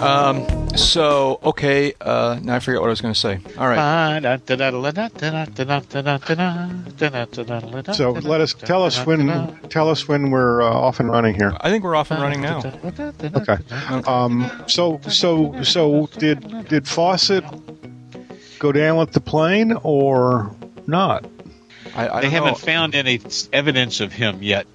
Um, so, okay, uh, now I forget what I was going to say. All right. So let us tell us when tell us when we're uh, off and running here. I think we're off and running now. Okay. Um, so so so did did Fossett go down with the plane or not? I, I They haven't know. found any evidence of him yet.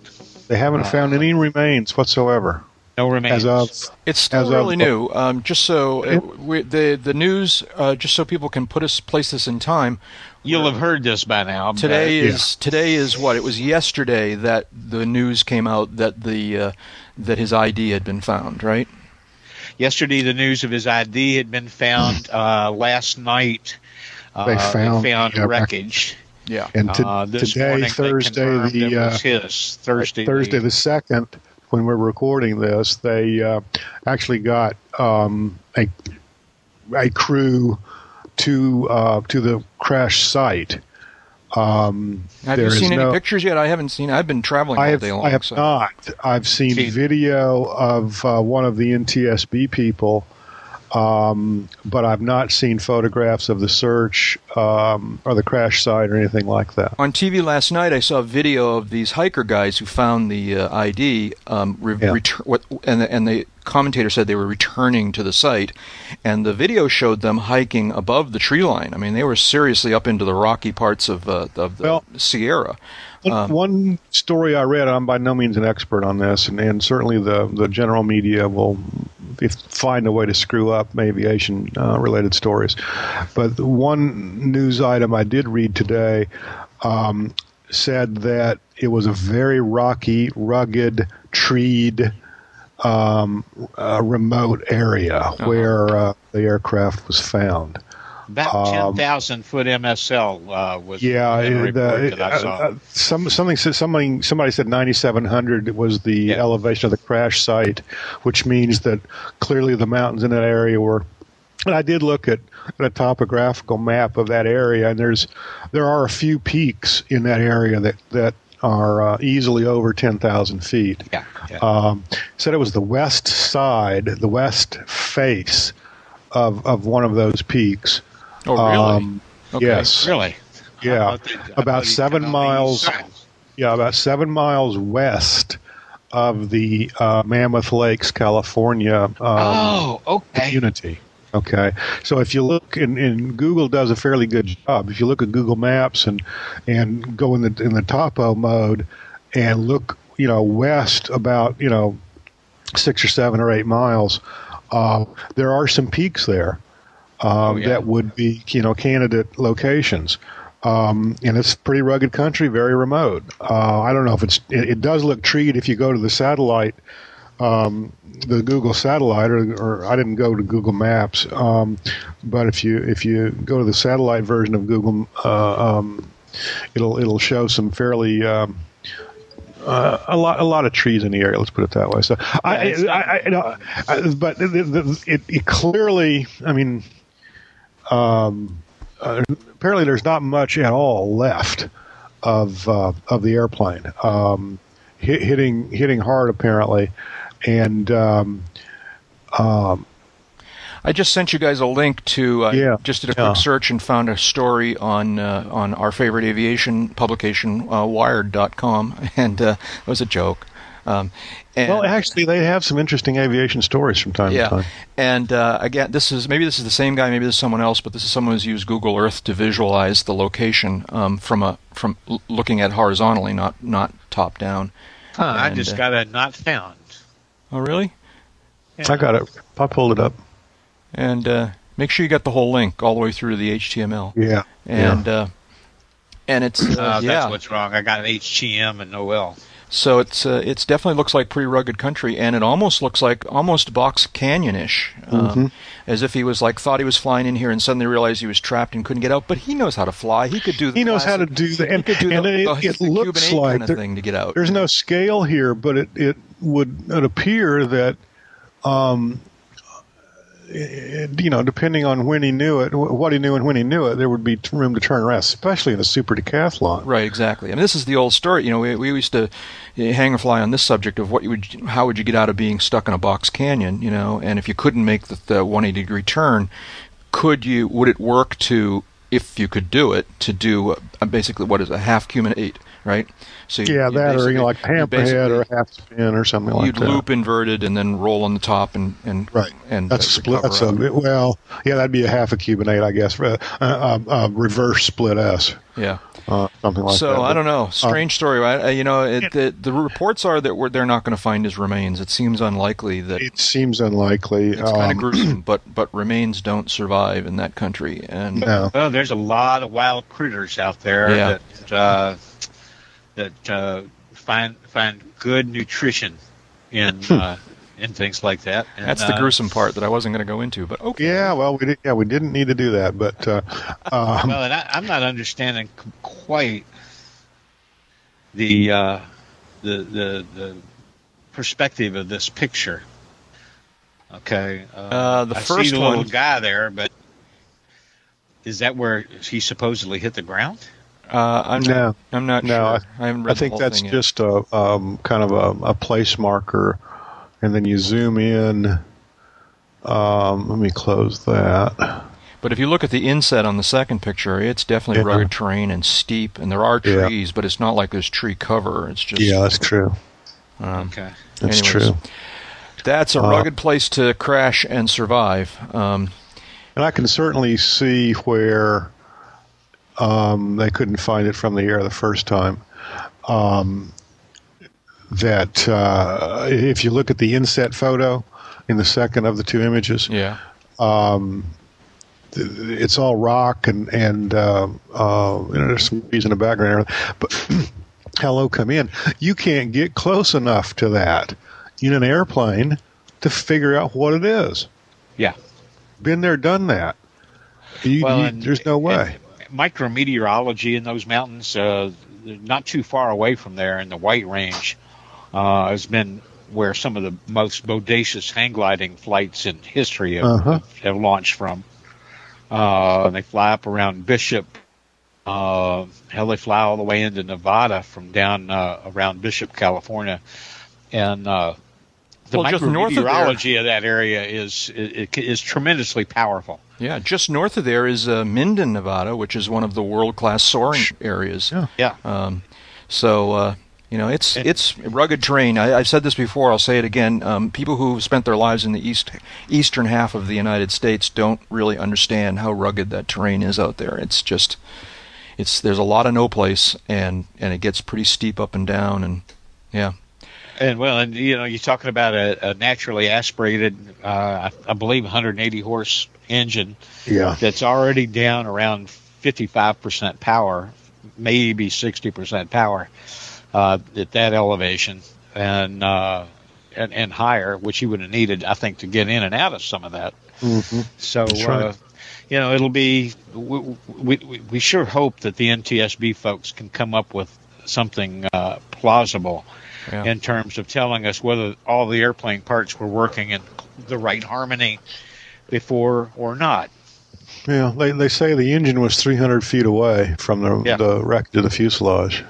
They haven't found any remains whatsoever No remains. as of It's still as of- really new. Um, just so it, we, the the news, uh, just so people can put us place this in time. You'll have heard this by now. but- Today is today is what it was yesterday that the news came out that the uh, that his ID had been found. Right. Yesterday, the news of his ID had been found. Uh, last night, uh, They found- yeah, back- wreckage. Yeah. and to, Uh, today morning Thursday the uh, his. Thursday, Thursday the- the second when we're recording this they uh, actually got um, a a crew to uh, to the crash site. Um, Have you seen any no- pictures yet? I haven't seen. I've been traveling all I have, day long. I have so. not. I've seen See- video of uh, one of the NTSB people, um, but I've not seen photographs of the search um, or the crash site or anything like that. On TV last night, I saw a video of these hiker guys who found the uh, ID. Um, re- Yeah. retur- what, and, and the commentator said they were returning to the site, and the video showed them hiking above the tree line. I mean, they were seriously up into the rocky parts of uh, of the Well- Sierra. One- Um, One story I read, I'm by no means an expert on this, and, and certainly the, the general media will if, find a way to screw up aviation uh, related stories. But one news item I did read today um, said that it was a very rocky, rugged, treed, um, uh, remote area where uh, the aircraft was found. about um, 10,000 foot MSL uh, was Yeah, a it- the- that I saw. uh, uh, some something said somebody somebody said 9,700 was the Yeah. elevation of the crash site, which means that clearly the mountains in that area were. And I did look at, at a topographical map of that area, and there's there are a few peaks in that area that that are uh, easily over 10,000 feet. yeah, yeah. Um, said it was the west side, the west face of of one of those peaks. oh, really? Um, Okay. Yes. really? Yeah, that- I about seven miles. the Yeah, about seven miles west of the uh, Mammoth Lakes, California um, oh, okay. community. Okay, so if you look, and, and Google does a fairly good job. If you look at Google Maps and and go in the in the topo mode and look, you know, west about you know six or seven or eight miles, uh, there are some peaks there um, yeah. that would be you know candidate locations. Um, and it's pretty rugged country, very remote. Uh, I don't know if it's. It, it does look treed if you go to the satellite, um, the Google satellite, or, or I didn't go to Google Maps. Um, but if you if you go to the satellite version of Google, uh, um, it'll it'll show some fairly. Um, uh, a lot, a lot of trees in the area. Let's put it that way. So, I, not- I, I, you I, but it, it, it, it clearly, I mean, um, uh, apparently there's not much at all left of uh, of the airplane um, hit, hitting hitting hard apparently, and um, um, I just sent you guys a link to. Uh, Yeah. Just did a Yeah. quick search and found a story on uh, on our favorite aviation publication, uh, Wired.com, and uh, it was a joke. Um, and, well, actually, they have some interesting aviation stories from time to yeah, time. and uh, again, this is maybe this is the same guy, maybe this is someone else, but this is someone who's used Google Earth to visualize the location um, from a from looking at horizontally, not not top down. Huh, I just uh, got a not found. Oh, really? I got it. I pulled it up. And uh, make sure you got the whole link all the way through to the HTML. Yeah, And uh, and it's uh, Uh, yeah. That's what's wrong. I got an HTM and OL. So it's uh, it's definitely looks like pretty rugged country, and it almost looks like almost Box Canyonish, um, Mm-hmm. as if he was like thought he was flying in here and suddenly realized he was trapped and couldn't get out. But he knows how to fly. He could do. The He knows how to do that, and, could do and the, it, the, it the looks Cuban like kind of there- thing to get out. there's no scale here, but it it would it appear that, um, you know, depending on when he knew it, what he knew and when he knew it, there would be room to turn around, especially in a super decathlon. Right, exactly. I mean, this is the old story. You know, we, we used to eh, hang a fly on this subject of what you would, how would you get out of being stuck in a box canyon? You know, and if you couldn't make the, the 180 degree turn, could you? Would it work to, if you could do it, to do uh, basically what is a half Cuban eight, right? So you- Yeah, that or you know, like a you hammerhead or a half spin or something like that. You'd loop inverted and then roll on the top and and Right. and that's uh, a split. recover That's a well, yeah, that'd be a half a Cuban eight, I guess. Uh, uh, uh, reverse split S, yeah. uh, something like so that. So I don't know. Strange story. I, I, you know, it, the, the reports are that we're, they're not going to find his remains. It seems unlikely that It seems unlikely. it's kind Um, of gruesome. But but remains don't survive in that country. And No. Well, there's a lot of wild critters out there Yeah. that uh, that uh, find find good nutrition in uh, in things like that. And, that's the uh, gruesome part that I wasn't going to go into. But okay. Yeah, well, we did, yeah we didn't need to do that, but uh, um, Well, and I, I'm not understanding quite the uh, the the the perspective of this picture. Okay, Uh, the I first see the little one- guy there, but is that where he supposedly hit the ground? Uh, I'm No. not. I'm not No, sure. I, haven't read I the think whole that's thing yet. just a um, kind of a, a place marker, and then you zoom in. Um, let me close that. But if you look at the inset on the second picture, it's definitely Yeah. rugged terrain and steep, and there are Yeah. trees, but it's not like there's tree cover. It's just Yeah, that's true. um, Okay. That's anyways. true. That's a Uh, rugged place to crash and survive. Um, And I can certainly see where um, they couldn't find it from the air the first time. Um, that uh, if you look at the inset photo in the second of the two images, yeah. it's all rock and and uh, uh, you know, there's some trees in the background. But hello, come in. You can't get close enough to that in an airplane to figure out what it is. Yeah. Been there, done that. You, Well, you- and- there's no way. And micrometeorology in those mountains, uh, not too far away from there in the White Range, uh, has been where some of the most bodacious hang gliding flights in history have, Uh-huh. have, have launched from. Uh, and they fly up around Bishop. Uh, hell, they fly all the way into Nevada from down uh, around Bishop, California, and uh, the Well, just north of of that area is, is is tremendously powerful. Yeah, just north of there is uh, Minden, Nevada, which is one of the world-class soaring areas. Yeah. Yeah. Um, so uh, you know, it's it's rugged terrain. I, I've said this before. I'll say it again. Um, people who have spent their lives in the east eastern half of the United States don't really understand how rugged that terrain is out there. It's just it's there's a lot of no place, and and it gets pretty steep up and down, and yeah. And well, and you know, you're talking about a, a naturally aspirated, uh, I, I believe, 180 horse engine Yeah. that's already down around 55% power, maybe 60% power uh, at that elevation, and uh, and and higher, which you would have needed, I think, to get in and out of some of that. hmm So, right. uh, you know, it'll be. We, we, we- we sure hope that the NTSB folks can come up with something uh, plausible Yeah. in terms of telling us whether all the airplane parts were working in the right harmony before or not. Yeah, they, they say the engine was 300 feet away from the, Yeah. the wreck to the fuselage.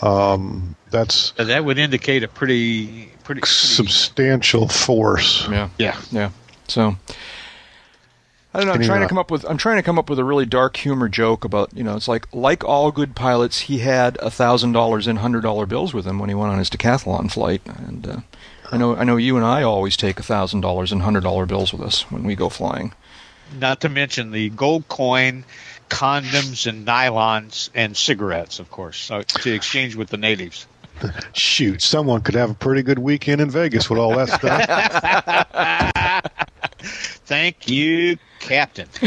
Um, that's So that would indicate a pretty, pretty, pretty substantial force. Yeah. yeah. Yeah. So I don't know. I'm trying to come up with I'm trying to come up with a really dark humor joke about you know it's like like all good pilots he had a thousand dollars in hundred dollar bills with him when he went on his decathlon flight and uh, I know I know you and I always take a thousand dollars and hundred dollar bills with us when we go flying. Not to mention the gold coin, condoms, and nylons and cigarettes, of course, so to exchange with the natives. Shoot, someone could have a pretty good weekend in Vegas with all that stuff. Thank you, Captain.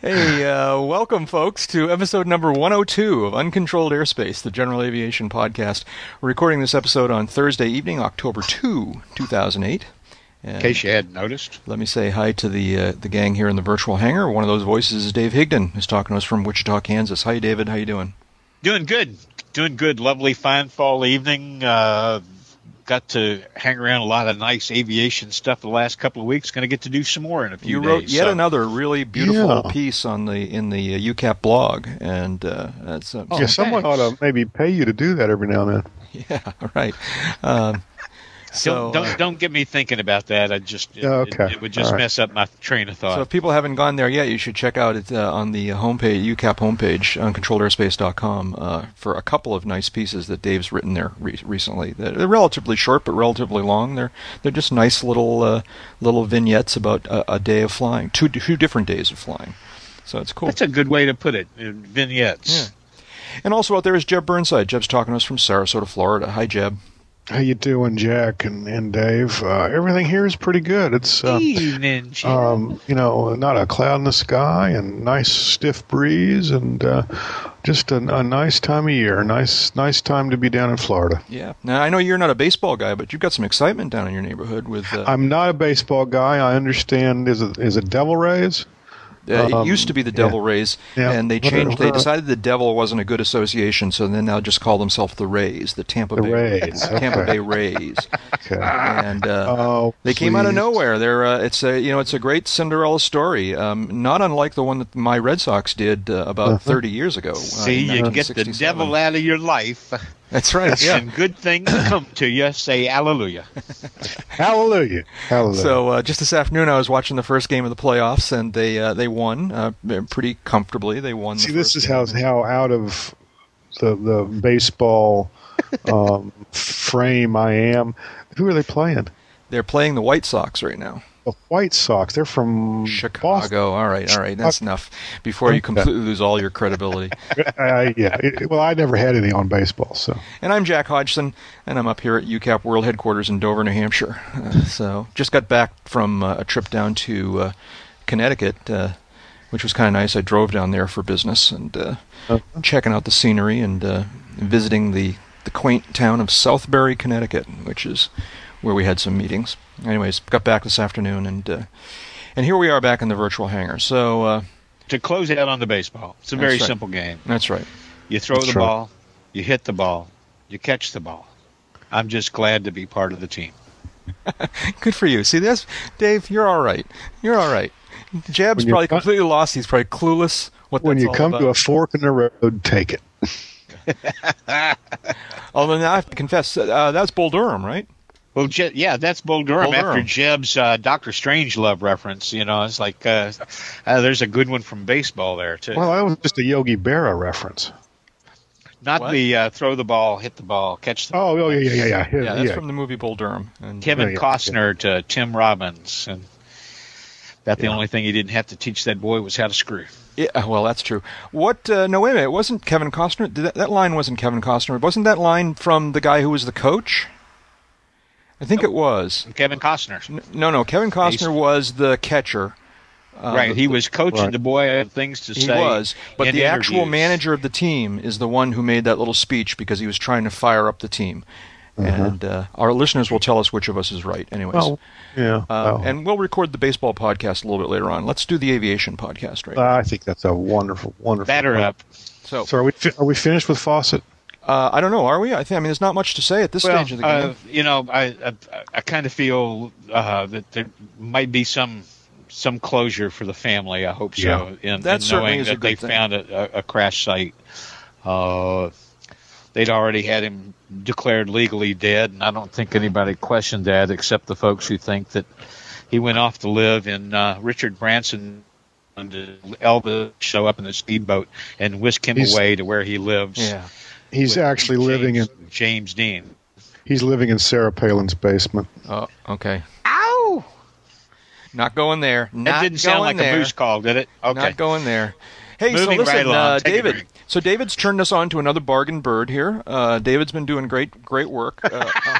Hey, uh, welcome, folks, to episode number 102 of Uncontrolled Airspace, the General Aviation Podcast. We're recording this episode on Thursday evening, October 2, 2008. And in case you hadn't noticed. Let me say hi to the uh, the gang here in the virtual hangar. One of those voices is Dave Higdon, who's talking to us from Wichita, Kansas. Hi, David. How you doing? Doing good. Doing good. Lovely, fine fall evening. Uh, got to hang around a lot of nice aviation stuff the last couple of weeks. Going to get to do some more in a few you days. You wrote yet so. another really beautiful yeah. piece on the in the uh, UCAP blog, and uh, that's uh, yeah. Someone ought to maybe pay you to do that every now and then. Yeah, right. Um, so don't don't, uh, don't get me thinking about that. I just it, okay. it, it would just right. mess up my train of thought. So if people haven't gone there yet, you should check out it uh, on the homepage, UCAP homepage, uncontrolledairspace.com, uh, for a couple of nice pieces that Dave's written there re- recently. They're, they're, relatively short, but relatively long. They're they're just nice little uh, little vignettes about a, a, day of flying, two two different days of flying. So it's cool. That's a good way to put it. Vignettes. Yeah. And also out there is Jeb Burnside. Jeb's talking to us from Sarasota, Florida. Hi, Jeb. How you doing, Jack and, and Dave? Uh, everything here is pretty good. It's uh, evening, um, you know, not a cloud in the sky, and nice stiff breeze, and uh, just a, a, nice time of year. Nice, nice time to be down in Florida. Yeah. Now I know you're not a baseball guy, but you've got some excitement down in your neighborhood with. Uh, I'm not a baseball guy. I understand. Is it is it Devil Rays? Uh, it um, used to be the Devil yeah. Rays, yeah. and they changed. They decided the Devil wasn't a good association, so then now just call themselves the Rays, the Tampa the Bay Rays, Tampa okay. Bay Rays. okay. And uh, oh, they came out of nowhere. They're uh, it's a you know it's a great Cinderella story, um, not unlike the one that my Red Sox did uh, about Uh-huh. 30 years ago. See, you get the devil out of your life. That's right. Yeah. And good things come to you. Say hallelujah. Hallelujah. Hallelujah. So uh, just this afternoon, I was watching the first game of the playoffs, and they uh, they won uh, pretty comfortably. They won. See, the this is game. how how out of the the baseball um, frame I am. Who are they playing? they're playing the White Sox right now. The White Sox. They're from Chicago. Boston. All right, all right. That's enough. Before you completely lose all your credibility. Uh, yeah. It- well, I never had any on baseball, so And I'm Jack Hodgson, and I'm up here at UCAP World Headquarters in Dover, New Hampshire. Uh, so just got back from uh, a trip down to uh, Connecticut, uh, which was kind of nice. I drove down there for business and uh, Uh-huh. checking out the scenery and uh, visiting the, the quaint town of Southbury, Connecticut, which is where we had some meetings. Anyways, got back this afternoon, and uh, and here we are back in the virtual hangar. So uh, To close out on the baseball, it's a very right. simple game. that's right. You throw That's the right. ball, you hit the ball, you catch the ball. I'm just glad to be part of the team. Good for you. See, this, Dave. You're all right. You're all right. Jeb's When you probably come- completely lost. He's probably clueless what when that's you all come about. to a fork in the road, take it. Although now I have to confess, uh, that's Bull Durham, right? Well, Je- yeah, that's Bull Durham Bull after Jeb's uh, Doctor Strangelove reference. You know, it's like uh, uh, there's a good one from baseball there too. Well, that was just a Yogi Berra reference. Not What? the uh, throw the ball, hit the ball, catch the ball. Oh, oh yeah, yeah, yeah, yeah. Yeah, that's from the movie Bull Durham. And Kevin Yeah, yeah, Costner to Tim Robbins, and about the Yeah. only thing he didn't have to teach that boy was how to screw. yeah, well, that's true. What? Uh, no, wait a minute. It wasn't Kevin Costner. Did That, that line wasn't Kevin Costner. Wasn't that line from the guy who was the coach? I think it was. Kevin Costner, No, no. Kevin Costner was the catcher. Uh, right? the- He was coaching Right. the boy things to He say. He was, but in the actual manager of the team is the one who made that little speech because he was trying to fire up the team. And uh, our listeners will tell us which of us is right. Anyways, Oh, yeah. uh, well, and we'll record the baseball podcast a little bit later on. Let's do the aviation podcast right. I think that's a wonderful, wonderful. batter up. so, So are we fi- are we finished with Fossett? Uh, I don't know. Are we? I think. I mean, there's not much to say at this Well, stage of the uh, game. you know, I I, I kind of feel uh, that there might be some some closure for the family. I hope so. In, That in certainly knowing is a that they thing. found a, a, a crash site. Uh, they'd already had him declared legally dead, and I don't think anybody questioned that except the folks who think that he went off to live in uh, Richard Branson. And Elvis show up in the speedboat and whisk him He's- away to where he lives. yeah. He's with actually living in James- James Dean. he's living in Sarah Palin's basement. Oh, okay. Ow! Not going there. That didn't sound like there. a moose call, did it? Okay. Not going there. Hey, so listen, right along. uh, David. So David's turned us on to another bargain bird here. Uh, David's been doing great, great work. Uh, uh,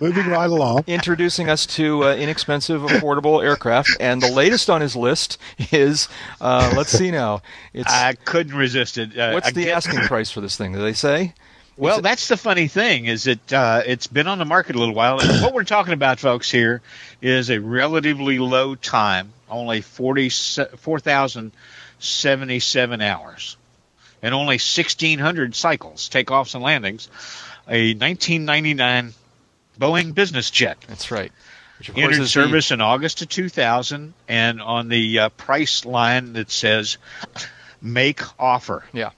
moving right along. Introducing us to uh, inexpensive, affordable aircraft, and the latest on his list is, uh, let's see now, it's I couldn't resist it. Uh, what's the again- asking price for this thing? Do they say? Well, that's the funny thing is that uh, it's been on the market a little while. And what we're talking about, folks, here is a relatively low time, only 40 4,077 hours, and only 1,600 cycles, takeoffs and landings. A 1999 Boeing business jet That's right. Which of course entered is the- service in August of 2000, and on the uh, price line that says "Make offer." Yeah.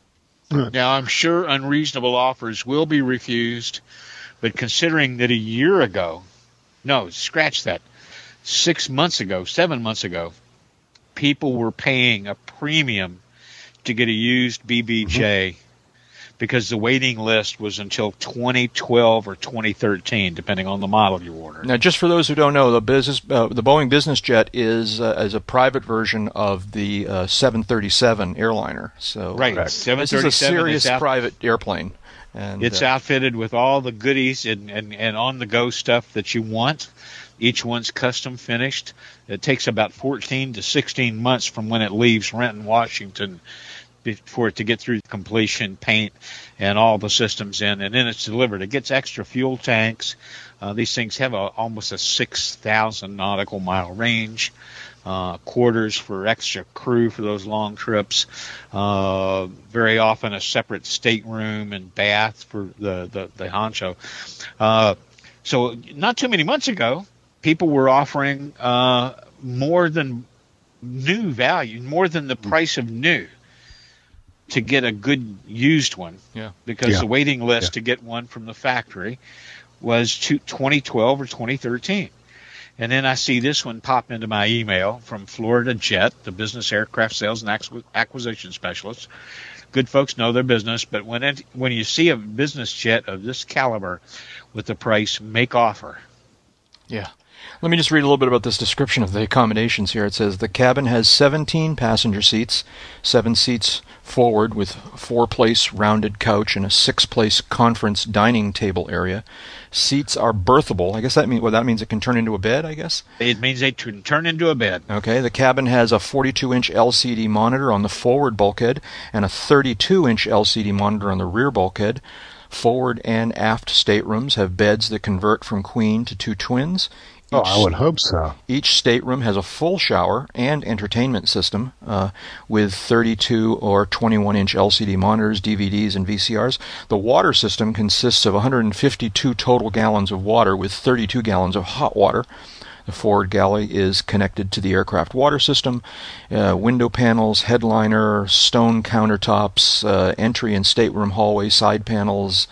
Now, I'm sure unreasonable offers will be refused, but considering that a year ago, no, scratch that, six months ago, seven months ago, people were paying a premium to get a used BBJ because the waiting list was until 2012 or 2013, depending on the model you ordered. Now, just for those who don't know, the business, uh, the Boeing business jet is uh, is a private version of the uh, 737 airliner. So, Right. this is a 737 is serious out- private airplane. And It's uh, outfitted with all the goodies and, and, and on the go stuff that you want. Each one's custom finished. It takes about 14 to 16 months from when it leaves Renton, Washington, be- for it to get through completion, paint, and all the systems in, and then it's delivered. It gets extra fuel tanks. Uh, these things have a, almost a 6,000 nautical mile range. Uh, quarters for extra crew for those long trips. Uh, very often a separate stateroom and bath for the the, the honcho. Uh, so not too many months ago, people were offering uh, more than new value, more than the price of new, to get a good used one. Yeah. Because Yeah. the waiting list Yeah. to get one from the factory was to 2012 or 2013. And then I see this one pop into my email from Florida Jet, the business aircraft sales and acquisition specialist. Good folks know their business, but when it, when you see a business jet of this caliber with the price make offer, Yeah. Let me just read a little bit about this description of the accommodations here. It says the cabin has 17 passenger seats, seven seats forward with four-place rounded couch and a six-place conference dining table area. Seats are berthable. I guess that means well that means it can turn into a bed, I guess. it means they can turn into a bed. Okay, the cabin has a 42-inch LCD monitor on the forward bulkhead and a 32-inch LCD monitor on the rear bulkhead. Forward and aft staterooms have beds that convert from queen to two twins. Oh, Each I would hope so. each stateroom has a full shower and entertainment system uh, with 32 or 21 inch LCD monitors, DVDs, and VCRs. The water system consists of 152 total gallons of water with 32 gallons of hot water. The forward galley is connected to the aircraft water system. Uh, window panels, headliner, stone countertops, uh, entry and stateroom hallway side panels,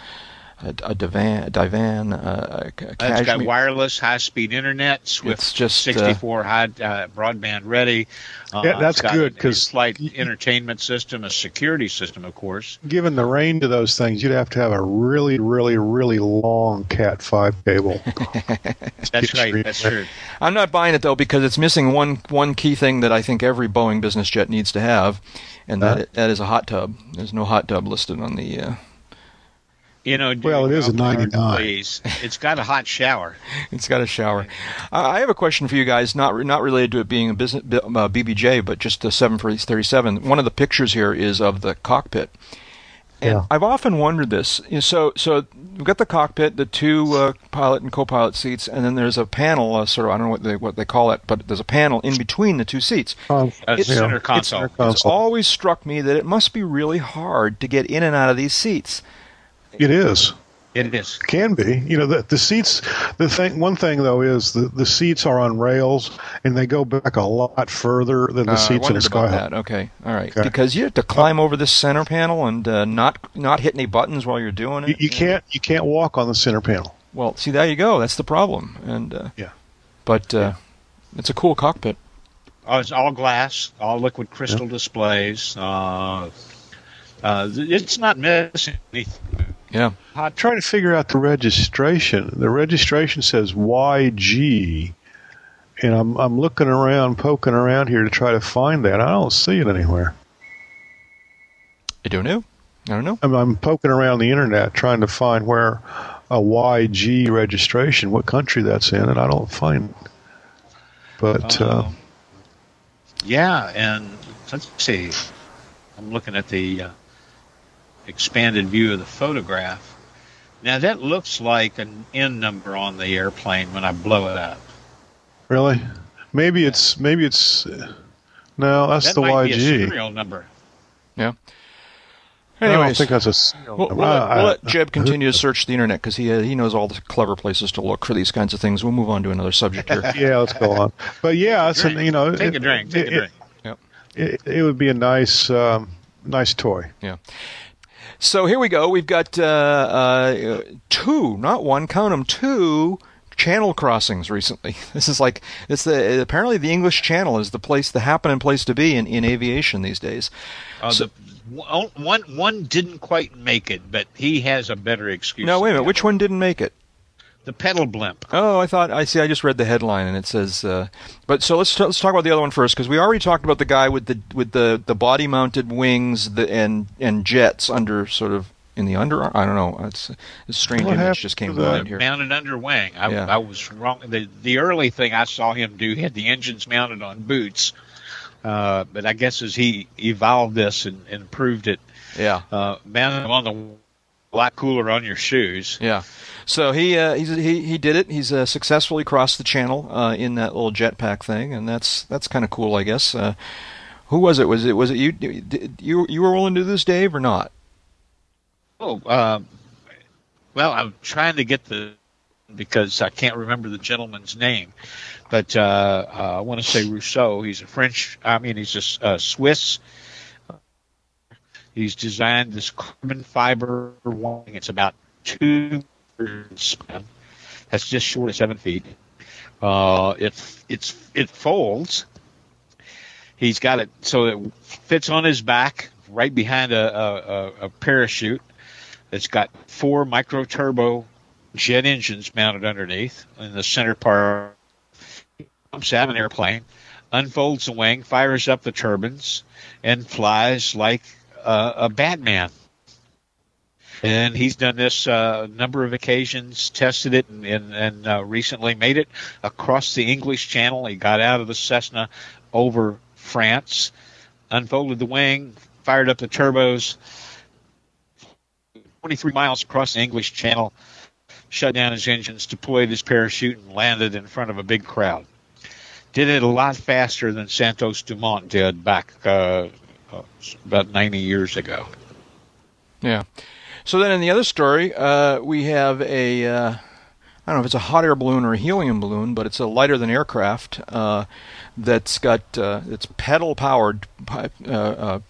a, a divan, a divan, uh, a, a It's got wireless high-speed internet, Swift It's just, uh, 64 high uh, broadband ready. Uh, Yeah, that's good, because in-flight y- entertainment system, a security system, of course. Given the range of those things, you'd have to have a really, really, really long Cat five cable. That's right. That's true. I'm not buying it though because it's missing one one key thing that I think every Boeing business jet needs to have, and that Uh. that is a hot tub. There's no hot tub listed on the. Uh, You know, Well, it is a 99. Please, it's got a hot shower. it's got a shower. I I have a question for you guys, not not related to it being a business uh, BBJ, but just the 737. One of the pictures here is of the cockpit. And Yeah. I've often wondered this. So, so we've got the cockpit, the two uh, pilot and co-pilot seats, and then there's a panel, uh, sort of I don't know what they what they call it, but there's a panel in between the two seats. Um, A It's- center console. It's- It's always struck me that it must be really hard to get in and out of these seats. It is. It is. Can be. You know, the, the seats. The thing. One thing though is the, the seats are on rails and they go back a lot further than the Uh, I seats in a wondered about that. Okay, all right. Okay. Because you have to climb over this center panel and uh, not not hit any buttons while you're doing You, it. you can't. You can't walk on the center panel. Well, see, there you go. That's the problem. And uh, Yeah. but uh, it's a cool cockpit. Oh, it's all glass, all liquid crystal displays. Uh, uh, it's not missing anything. Yeah. I'm trying to figure out the registration. The registration says YG, and I'm I'm looking around, poking around here to try to find that. I don't see it anywhere. I don't know? I don't know. I'm, I'm poking around the internet trying to find where a YG registration, what country that's in, and I don't find it. But uh, Um, yeah, and let's see. I'm looking at the uh, expanded view of the photograph. Now that looks like an N number on the airplane when I blow it up. really, maybe it's maybe it's no, that's that the might be a YG. serial number. Yeah. I don't think that's a serial we'll, number. we'll, let, we'll let Jeb continue to search the internet because he uh, he knows all the clever places to look for these kinds of things. We'll move on to another subject here. yeah, let's go on. But yeah, it's an, you know, Take it, a drink. Take it, a drink. It, it would be a nice, um, nice toy. So here we go. We've got uh, uh, two, not one, count them, two channel crossings recently. This is like it's the apparently the English Channel is the place, the happening place to be in, in aviation these days. Uh, So- the, one, one one didn't quite make it, but he has a better excuse. No, wait a minute. Which one didn't make it? The pedal blimp. Oh, I thought I see. I just read the headline and it says. Uh, but so let's let's talk about the other one first because we already talked about the guy with the with the, the body mounted wings the, and and jets under sort of in the under. I don't know. It's a strange What image just came to to mind here. Mounted under wing. I, Yeah. I was wrong. The the early thing I saw him do he had the engines mounted on boots, uh, but I guess as he evolved this and, and improved it, Yeah. uh, mounted on the a lot cooler on your shoes. Yeah. So he uh, he's, he he did it. He's uh, successfully crossed the channel uh, in that little jetpack thing, and that's that's kind of cool, I guess. Uh, who was it? Was it was it you? Did, you you were willing to do this, Dave, or not? Oh, um, well, I'm trying to get the because I can't remember the gentleman's name, but uh, uh, I want to say Rousseau. He's a French. I mean, he's a Swiss. He's designed this carbon fiber wing. It's about two. That's just short of seven feet. Uh, it it's it folds. He's got it so it fits on his back, right behind a, a, a, parachute. It's got four micro turbo jet engines mounted underneath in the center part. Jumps out an airplane, unfolds the wing, fires up the turbines, and flies like uh, a Batman. And he's done this uh, a number of occasions, tested it, and, and, and uh, recently made it across the English Channel. He got out of the Cessna over France, unfolded the wing, fired up the turbos, 23 miles across the English Channel, shut down his engines, deployed his parachute, and landed in front of a big crowd. Did it a lot faster than Santos Dumont did back uh, uh, about 90 years ago. Yeah. So then in the other story, uh, we have a uh, I don't know if it's a hot air balloon or a helium balloon, but it's a lighter than aircraft uh, that's got uh, it's pedal powered, uh, uh,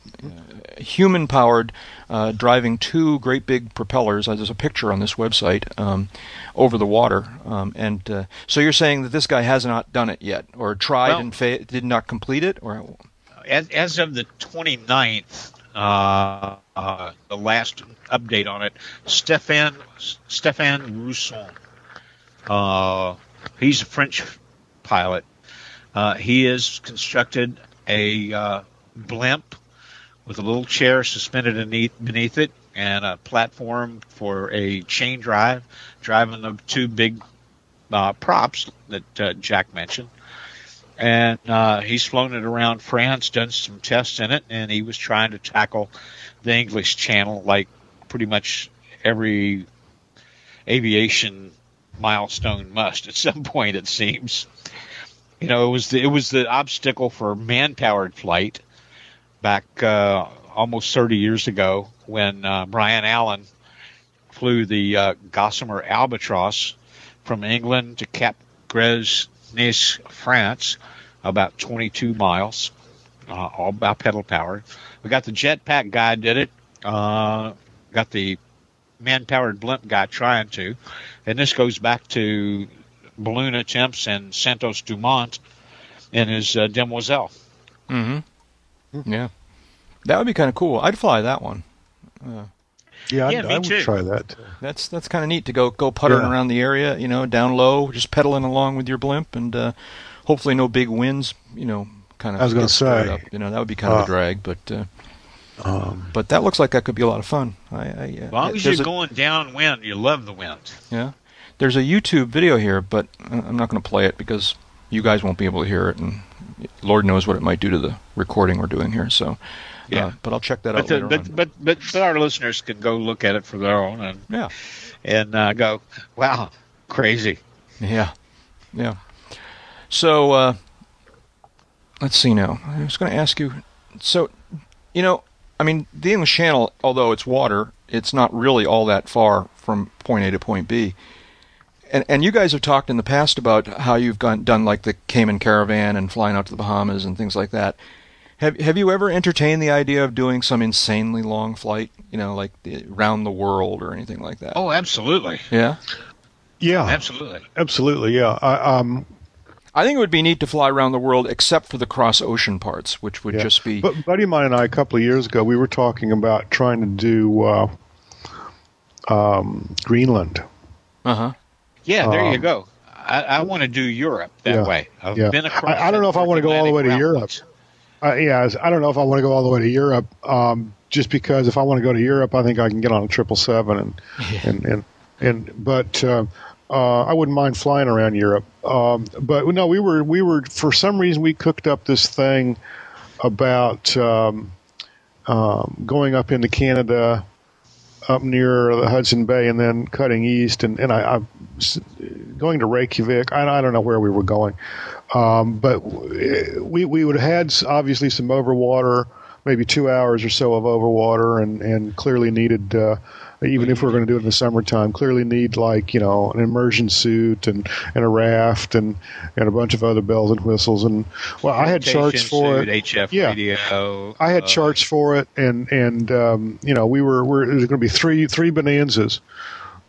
human powered, uh, driving two great big propellers. There's a picture on this website um, over the water, um, and uh, so you're saying that this guy has not done it yet, or tried Well- and fa- did not complete it, or As, as of the 29th, uh, uh, the last update on it, Stefan Stéphane Rousson. Uh, he's a French pilot. Uh, he has constructed a uh, blimp with a little chair suspended beneath, beneath it and a platform for a chain drive, driving the two big uh, props that Jack mentioned and uh, he's flown it around France, done some tests in it, and he was trying to tackle the English Channel like pretty much every aviation milestone must at some point. It seems, you know, it was the, it was the obstacle for man-powered flight back uh, almost 30 years ago when uh, Bryan Allen flew the uh, Gossamer Albatross from England to Cap Gris Nice, France, about 22 miles, uh, all about pedal power. We got the jetpack guy did it. Uh, got the man-powered blimp guy trying to, and this goes back to balloon attempts and Santos Dumont and his uh, Demoiselle. mm-hmm. yeah, that would be kind of cool. I'd fly that one. Yeah, Yeah, I'd, me I would too. try that. That's that's kind of neat to go go puttering Yeah. around the area, you know, down low, just pedaling along with your blimp, and uh, hopefully no big winds, you know, kind of. I was gonna say, up. you know, that would be kind of uh, a drag, but uh, Um, But that looks like that could be a lot of fun. I, I, uh, As long as you're a- going downwind, you love the wind. Yeah. There's a YouTube video here, but uh, I'm not going to play it because you guys won't be able to hear it, and Lord knows what it might do to the recording we're doing here. So, Yeah. uh, but I'll check that But, out the, later but, but but but our listeners can go look at it for their own and yeah, and uh, go, wow, crazy. yeah, yeah. So, uh, let's see now. I was going to ask you. So, you know, I mean, the English Channel, although it's water, it's not really all that far from point A to point B. And and you guys have talked in the past about how you've gone done like the Cayman Caravan and flying out to the Bahamas and things like that. Have have you ever entertained the idea of doing some insanely long flight, you know, like the, around the world or anything like that? Oh, absolutely, Yeah. yeah, absolutely. absolutely. Yeah. I, um, I think it would be neat to fly around the world except for the cross ocean parts, which would yeah. just be But buddy of mine and I, a couple of years ago, we were talking about trying to do uh, um, Greenland. uh-huh. Yeah, there you Um, go. I, I want to do Europe that Yeah, way. I've yeah. been across. I- I don't know if I wanna go all the way to Europe. routes. Uh, yeah, I don't know if I want to go all the way to Europe. Um, just because if I want to go to Europe, I think I can get on a triple seven and and and and. But uh, uh, I wouldn't mind flying around Europe. Um, but no, we were we were for some reason we cooked up this thing about um, um, going up into Canada, up near the Hudson Bay, and then cutting east, and and I, I going to Reykjavik. I, I don't know where we were going, um, but we we would have had obviously some overwater, maybe two hours or so of overwater, and and clearly needed. Uh, even if we're going to do it in the summertime, clearly need like you know an immersion suit and, and a raft and, and a bunch of other bells and whistles and well I had charts for suit, it. HF Yeah. radio. I had uh, charts for it, and and um, you know we were we're there's going to be three three bonanzas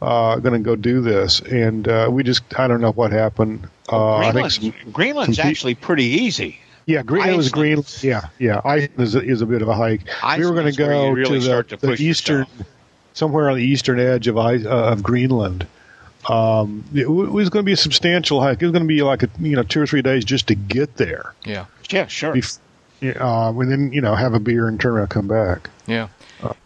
uh, going to go do this, and uh, we just I don't know what happened. Uh, I think Greenland's, Greenland's actually pretty easy. yeah, Green it was Green. Yeah, yeah, Iceland is a, is a bit of a hike. we were going to go really to the, to the eastern, yourself. somewhere on the eastern edge of uh, of Greenland. Um, it, w- it was going to be a substantial hike. It was going to be like a you know two or three days just to get there. Yeah. Yeah, sure. Bef- uh, and then you know have a beer and turn around come back. Yeah.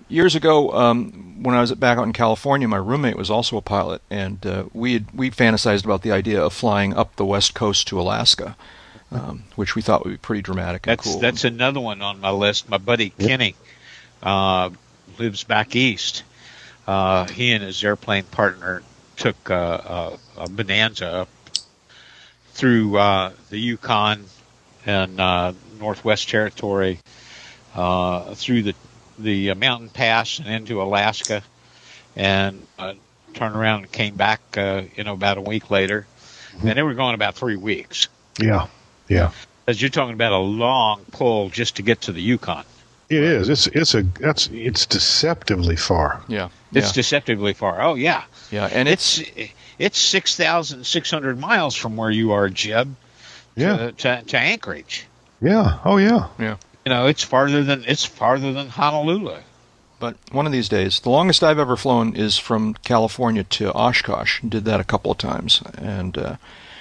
Years ago, um, when I was back out in California, my roommate was also a pilot, and uh, we had, we fantasized about the idea of flying up the west coast to Alaska, um, which we thought would be pretty dramatic and That's cool. that's another one on my list. My buddy Kenny uh, lives back east. Uh, he and his airplane partner took uh, a, a bonanza up through uh, the Yukon and uh, Northwest Territory, uh, through the the uh, mountain pass and into Alaska, and uh, turned around and came back. Uh, you know, about a week later, and they were going about three weeks. Yeah, yeah. As you're talking about a long pull just to get to the Yukon. It is. It's it's a that's it's deceptively far. yeah. It's yeah. deceptively far. Oh yeah, yeah. And it's it's it's six thousand six hundred miles from where you are, Jeb, Yeah, to, to, to Anchorage. yeah. Oh yeah. yeah. You know, it's farther than it's farther than Honolulu. But one of these days, the longest I've ever flown is from California to Oshkosh. Did that a couple of times, and uh,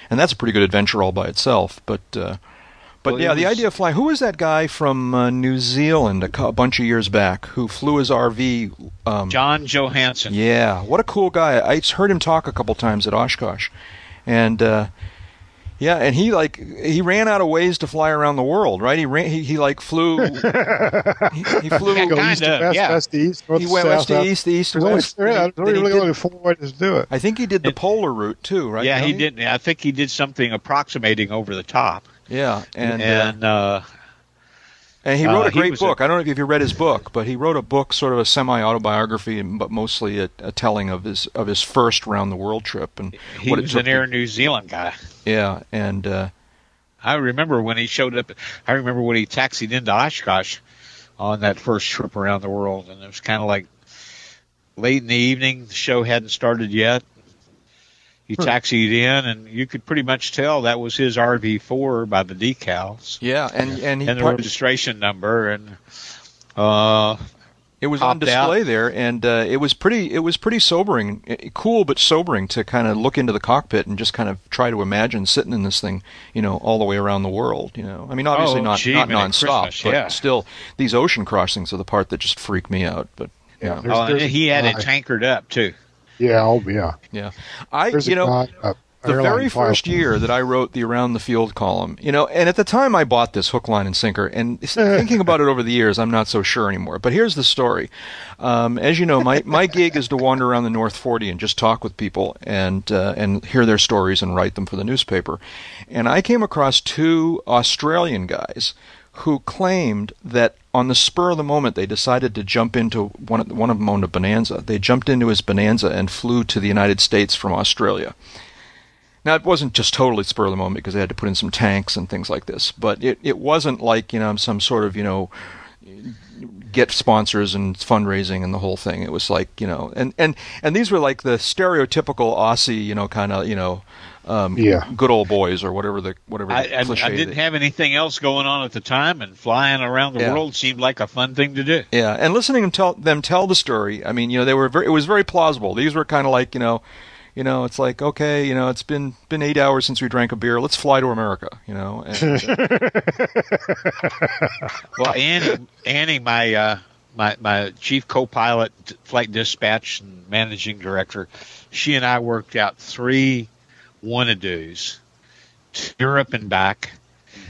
and that's a pretty good adventure all by itself. But uh, but Well, yeah, the idea of flying. Who was that guy from uh, New Zealand a, a bunch of years back who flew his RV? Um, Jon Johanson. Yeah, what a cool guy! I heard him talk a couple times at Oshkosh, and uh, yeah, and he like he ran out of ways to fly around the world, right? He ran, he, he like flew, he, he flew. Yeah, Go Kinda, east to west, yeah. west to east, north he to went south. west to south. east, east to There's only, west. yeah, Then there's then really did- only four ways to do it. I think he did the It- polar route too, right? yeah, he Tony? did. I think he did something approximating over the top. Yeah, and And, uh, uh, and he uh, wrote a great book. I don't know if you read his book, but he wrote a book, sort of a semi-autobiography, but mostly a, a telling of his of his first round the world trip and he what it was an to- Air New Zealand guy. Yeah, and uh, I remember when he showed up. I remember when he taxied into Oshkosh on that first trip around the world, and it was kind of like late in the evening. The show hadn't started yet. He taxied in, and you could pretty much tell that was his RV4 by the decals yeah, and and he and the part- registration number. And uh, it was on display out. there, and uh, it was pretty. It was pretty sobering, cool but sobering to kind of look into the cockpit and just kind of try to imagine sitting in this thing, you know, all the way around the world. You know, I mean, obviously oh, not gee, not nonstop, but yeah. still, these ocean crossings are the part that just freak me out. But Yeah, you know. there's- Oh, and he had it uh, tankered up too. Yeah, oh yeah. yeah, I There's you know. guy, uh, the very first year that I wrote the Around the Field column, you know, and at the time I bought this hook, line, and sinker, and thinking about it over the years, I'm not so sure anymore. But here's the story. Um, as you know, my, my gig is to wander around the North 40 and just talk with people and uh, and hear their stories and write them for the newspaper. And I came across two Australian guys who claimed that on the spur of the moment they decided to jump into one of, one of them owned a Bonanza. They jumped into his Bonanza and flew to the United States from Australia. Now it wasn't just totally spur of the moment because they had to put in some tanks and things like this, but it it wasn't like you know some sort of you know get sponsors and fundraising and the whole thing. It was like you know and and and these were like the stereotypical Aussie you know kind of you know um, Yeah. good old boys or whatever the whatever I, the I, cliche I didn't they- have anything else going on at the time, and flying around the Yeah. world seemed like a fun thing to do. Yeah, and listening to them tell, them tell the story, I mean, you know, they were very, it was very plausible. These were kind of like, you know, you know, it's like, okay, you know, it's been been eight hours since we drank a beer. Let's fly to America, you know. And, uh, Well, Annie, Annie, my uh, my my chief co-pilot, flight dispatch, and managing director, she and I worked out three wanna-dos to Europe and back.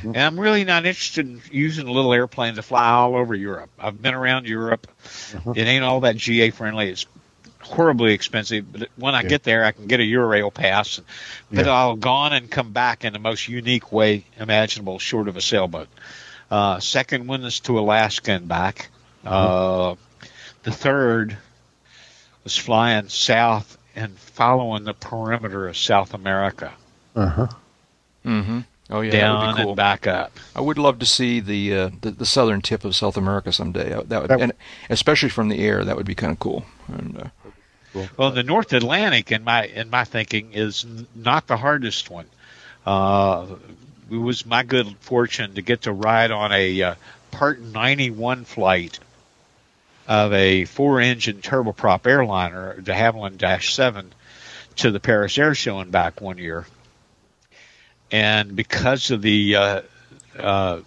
And I'm really not interested in using a little airplane to fly all over Europe. I've been around Europe. It ain't all that GA friendly. It's horribly expensive. But when I Yeah. get there, I can get a Eurail pass. But Yeah. I'll gone and come back in the most unique way imaginable, short of a sailboat. Uh, second one is to Alaska and back. Uh, the third was flying south and following the perimeter of South America, Uh-huh. Mm-hmm. Oh yeah, that down would be cool. and back up. I would love to see the, uh, the the southern tip of South America someday. Uh, That would, That- and especially from the air, that would be kind of cool. And uh, Well, the North Atlantic, in my in my thinking, is not the hardest one. Uh, it was my good fortune to get to ride on a uh, Part 91 flight of a four-engine turboprop airliner, the Havilland Dash 7, to the Paris Air Show and back one year. And because of the uh, uh,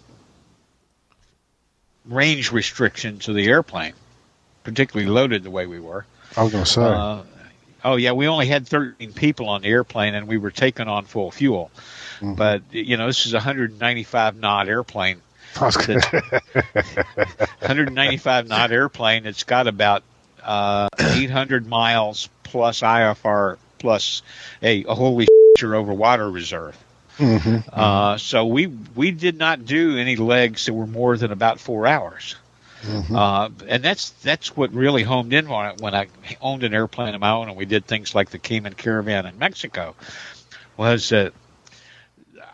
range restrictions of the airplane, particularly loaded the way we were, I was going to say. uh, oh yeah, we only had 13 people on the airplane, and we were taking on full fuel. Mhm. But you know, this is a 195 knot airplane. I was gonna, 195 knot airplane. It's got about uh, 800 miles plus IFR plus a, a holy shit over water reserve. Mhm. Uh, so we we did not do any legs that were more than about four hours. Mhm. Uh, and that's that's what really homed in on it when I owned an airplane of my own and we did things like the Cayman Caravan in Mexico. Was that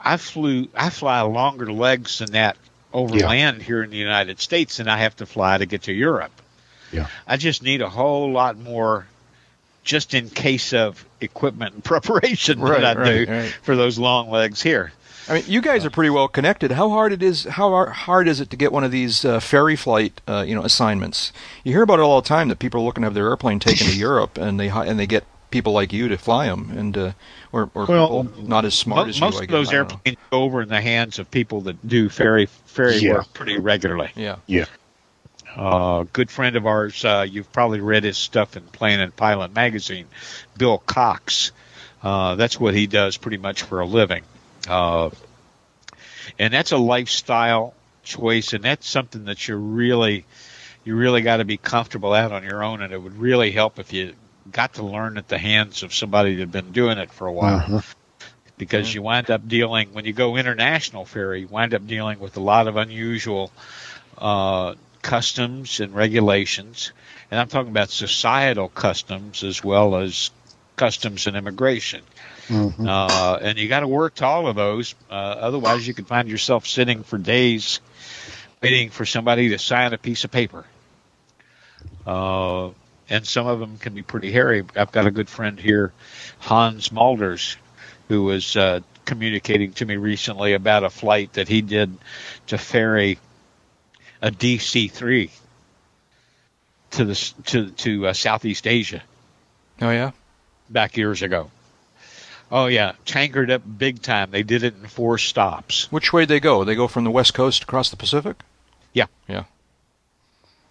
I flew I fly longer legs than that over Yeah. land here in the United States than I have to fly to get to Europe. Yeah. I just need a whole lot more just in case of equipment and preparation Right, than I right, do right. for those long legs here. I mean, you guys are pretty well connected. How hard it is? How hard is it to get one of these uh, ferry flight, uh, you know, assignments? You hear about it all the time that people are looking to have their airplane taken to Europe, and they and they get people like you to fly them, and uh, or or Well, people not as smart Mo- as you. most of those I don't know. airplanes go over in the hands of people that do ferry ferry Yeah. work pretty regularly. Yeah. yeah. Uh, good friend of ours, uh, you've probably read his stuff in Plane and Pilot magazine, Bill Cox. Uh, that's what he does pretty much for a living. Uh, and that's a lifestyle choice, and that's something that you really, you really got to be comfortable out on your own, and it would really help if you got to learn at the hands of somebody that had been doing it for a while Uh-huh. because you wind up dealing when you go international ferry, you wind up dealing with a lot of unusual uh, customs and regulations, and I'm talking about societal customs as well as customs and immigration. Mhm. Uh, and you got to work to all of those. Uh, otherwise, you could find yourself sitting for days waiting for somebody to sign a piece of paper. Uh, and some of them can be pretty hairy. I've got a good friend here, Hans Malders, who was uh, communicating to me recently about a flight that he did to ferry a DC 3 to the to to uh, Southeast Asia Oh yeah. back years ago. Oh yeah, tankered up big time. They did it in four stops. Which way they go? They go from the west coast across the Pacific. Yeah. Yeah.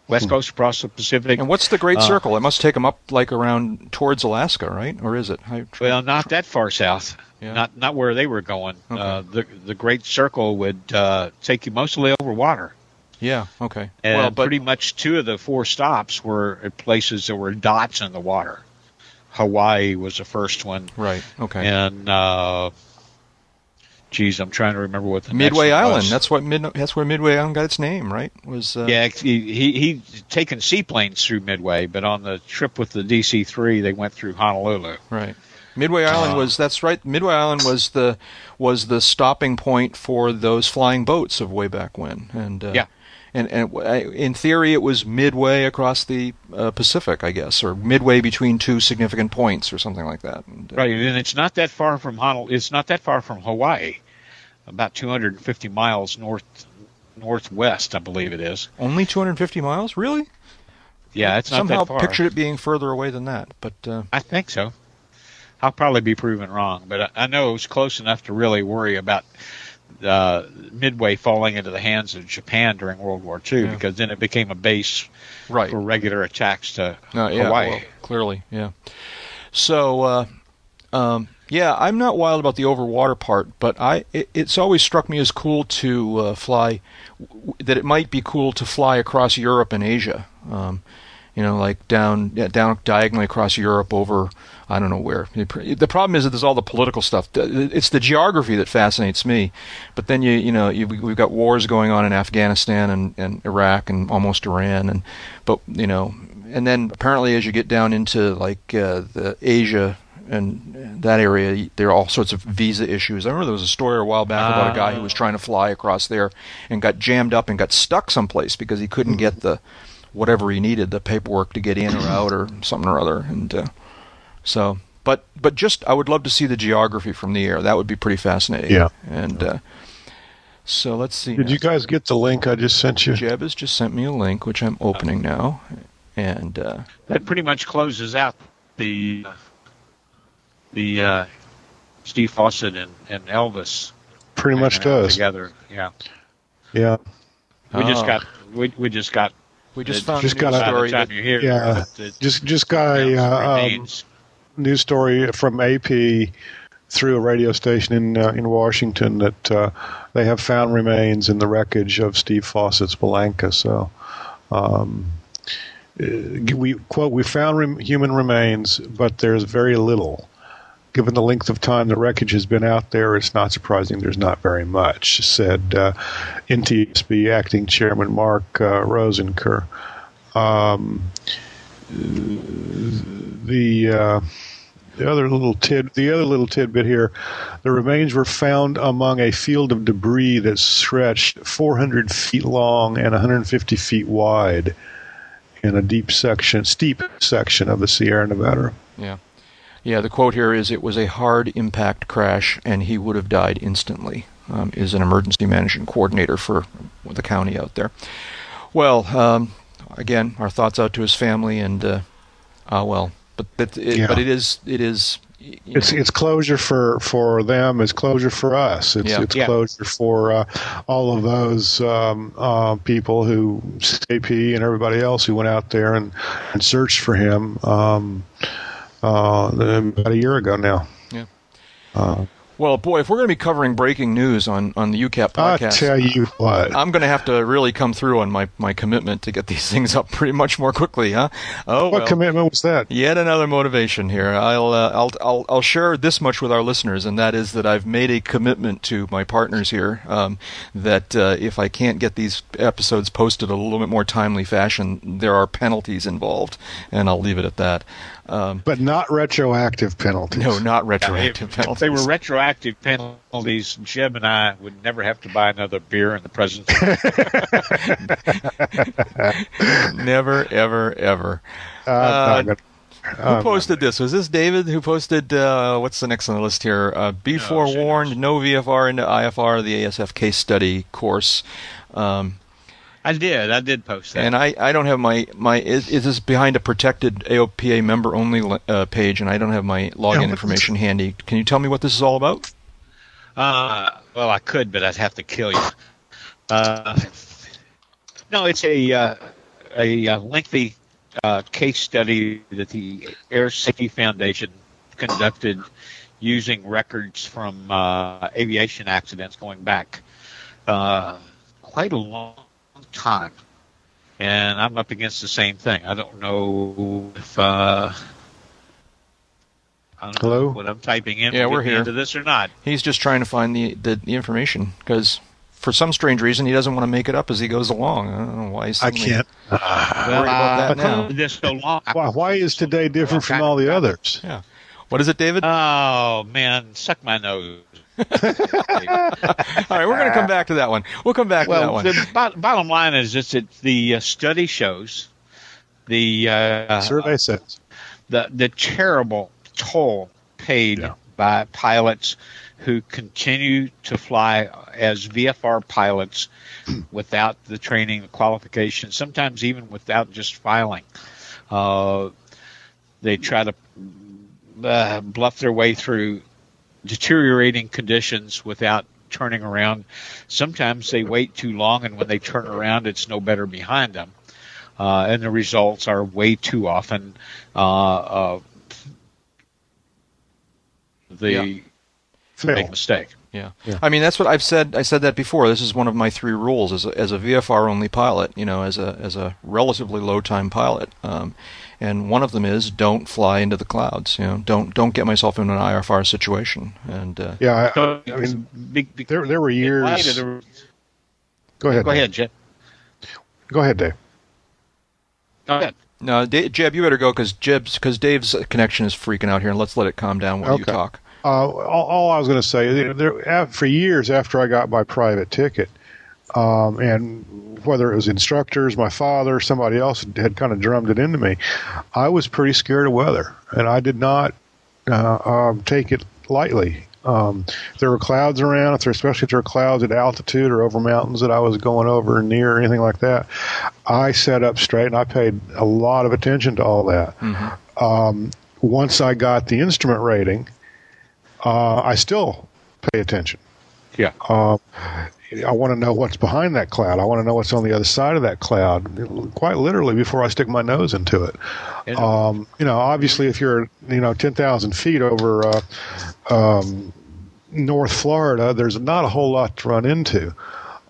West Coast across the Pacific. And what's the Great Uh, Circle? It must take them up like around towards Alaska, right? Or is it? I, Well, not that far south. Yeah. Not not where they were going. Okay. Uh, the the Great Circle would uh, take you mostly over water, yeah. Okay. and well, but pretty much two of the four stops were at places that were dots in the water. Hawaii was the first one, right. Okay. and uh, geez, I'm trying to remember what the Midway Island. was. That's what mid, That's where Midway Island got its name, right? Was uh, Yeah, he, he he'd taken seaplanes through Midway, but on the trip with the DC three, they went through Honolulu. Right. Midway Island Uh, was that's right. Midway Island was the was the stopping point for those flying boats of way back when, and uh, Yeah. and and in theory it was midway across the uh, Pacific, I guess, or midway between two significant points, or something like that. And, uh, Right, and it's not that far from Honolulu. It's not that far from Hawaii, about 250 miles north northwest, I believe it is. Only 250 miles, really? Yeah, it's not Somehow that far. pictured it being further away than that, but uh, I think so. I'll probably be proven wrong, but I, I know it was close enough to really worry about uh, Midway falling into the hands of Japan during World War II, Yeah. because then it became a base right. for regular attacks to Uh, yeah, Hawaii. well, clearly, yeah. So, uh, um, yeah, I'm not wild about the overwater part, but I it, it's always struck me as cool to uh, fly. That it might be cool to fly across Europe and Asia. Um, you know, like down yeah, down diagonally across Europe over I don't know where. The problem is that there's all the political stuff. It's the geography that fascinates me. But then you you know you, we've got wars going on in Afghanistan and, and Iraq and almost Iran and but you know and then apparently as you get down into like uh, the Asia and that area, there are all sorts of visa issues. I remember there was a story a while back about a guy who was trying to fly across there and got jammed up and got stuck someplace because he couldn't get the whatever he needed, the paperwork to get in or out or something or other. And uh, so, but but just I would love to see the geography from the air. That would be pretty fascinating. Yeah. And uh, so let's see. Did you guys get the link I just sent you? Jeb has just sent me a link, which I'm opening now, and uh, That pretty much closes out the the uh, Steve Fossett and, and Elvis Pretty much does. together. Yeah, Yeah. we just Oh. got we, we just got we just the- found Just a got news a- by story. that- you hear Yeah. the Just just got a uh, um, news story from AP through a radio station in uh, in Washington that uh, they have found remains in the wreckage of Steve Fossett's Bellanca. So, um, uh, we quote: "We found rem- human remains, but there's very little." Given the length of time the wreckage has been out there, it's not surprising there's not very much," said uh, NTSB acting chairman Mark uh, Rosenker. Um, the uh, the other little tid the other little tidbit here the remains were found among a field of debris that stretched 400 feet long and 150 feet wide in a deep section steep section of the Sierra Nevada Yeah. Yeah, the quote here is it was a hard impact crash and he would have died instantly, um, is an emergency management coordinator for the county out there. Well, um, again, our thoughts out to his family and, uh, uh, well, but, but, it, Yeah. but it is, it is, you it's know, it's closure for for them it's closure for us it's Yeah. it's Yeah. closure for uh, all of those um, uh, people who AP and everybody else who went out there and, and searched for him um, uh, about a year ago now Yeah. uh, well, boy, if we're going to be covering breaking news on, on the UCAP podcast, I tell you what I'm going to have to really come through on my, my commitment to get these things up pretty much more quickly, huh? Oh, what well. commitment was that Yet another motivation here. I'll, uh, I'll I'll I'll share this much with our listeners, and that is that I've made a commitment to my partners here um, that uh, if I can't get these episodes posted a little bit more timely fashion, there are penalties involved, and I'll leave it at that. Um, but not retroactive penalties no, not If, retroactive if penalties. they were retroactive penalties, Jim and I would never have to buy another beer in the presence. of Never, ever, ever. Uh, Uh, gonna- Who um, posted this? Was this David who posted? Uh, what's the next on the list here? Uh, be forewarned: no VFR into IFR, the ASF case study course. Um, I did. I did post that. And I, I don't have my my is, is this behind a protected AOPA member only uh, page, and I don't have my login Yeah, information handy. Can you tell me what this is all about? Uh, well, I could, but I'd have to kill you. Uh, no, it's a uh, a, uh lengthy uh, case study that the Air Safety Foundation conducted using records from uh, aviation accidents going back uh, quite a long time. And I'm up against the same thing. I don't know if uh, I don't Hello? know what I'm typing in. Yeah, we're here. Into this or not? He's just trying to find the the, the information because for some strange reason he doesn't want to make it up as he goes along. I don't know why. He's I can't. Well, worried about that uh, now. This so long. Why, why is today different from all the others? Yeah. What is it, David? Oh man, suck my nose. all right, we're going to come back to that one. We'll come back to that Well, one. the bot- bottom line is just that the uh, study shows the uh, Survey says. the the terrible toll paid Yeah. by pilots who continue to fly as VFR pilots without the training, the qualifications, sometimes even without just filing. Uh, they try to uh, bluff their way through deteriorating conditions without turning around. Sometimes they wait too long, and when they turn around, it's no better behind them. Uh, and the results are way too often uh, uh, the Yeah. big mistake. Yeah. Yeah. I mean that's what I've said. I said that before. This is one of my three rules as a, as a VFR only pilot. You know, as a as a relatively low time pilot. Um, and one of them is don't fly into the clouds. You know, don't don't get myself in an IFR situation. And uh, Yeah, I, So, I mean, big, big, there there were years. of the- Go ahead. go Dave. ahead, Jeb. Go ahead, Dave. Go ahead. no, Da Jeb, you better go because Jeb's because Dave's connection is freaking out here, and let's let it calm down while you talk. Uh, all, all I was going to say, there, there, for years after I got my private ticket, um, and whether it was instructors, my father, somebody else had kind of drummed it into me, I was pretty scared of weather, and I did not uh, um, take it lightly. Um, if there were clouds around, if there, especially if there were clouds at altitude or over mountains that I was going over near or anything like that, I sat up straight and I paid a lot of attention to all that. Um, once I got the instrument rating, uh, I still pay attention. Yeah. Uh, I want to know what's behind that cloud. I want to know what's on the other side of that cloud, quite literally, before I stick my nose into it. And- Um, you know, obviously, if you're you know ten thousand feet over uh, um, North Florida, there's not a whole lot to run into.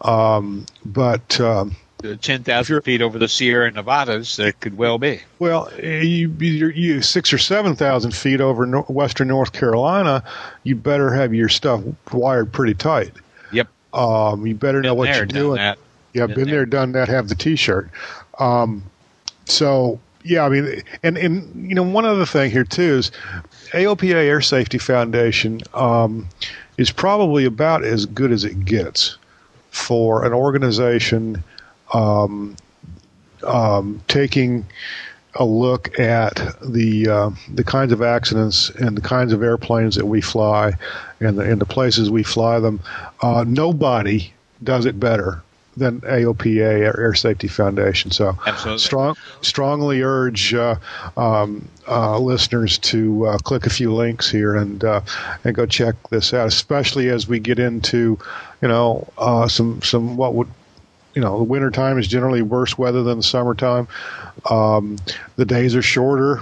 Um, but um, The 10,000 feet over the Sierra Nevadas, that could well be. Well, you, you're, you six or seven thousand feet over no, western North Carolina, you better have your stuff wired pretty tight. Um, you better know what there, you're doing. that. Yeah, Been been, there. there, done that. Have the T-shirt. Um, so yeah, I mean, and and you know, one other thing here too is AOPA Air Safety Foundation um, is probably about as good as it gets for an organization um, um, taking a look at the uh, the kinds of accidents and the kinds of airplanes that we fly and the, and the places we fly them. Uh, nobody does it better than AOPA Air, Air Safety Foundation. So Absolutely. strong, strongly urge uh, um, uh, listeners to uh, click a few links here and uh, and go check this out, especially as we get into you know uh, some some what would you know the winter time is generally worse weather than the summertime. Um, the days are shorter,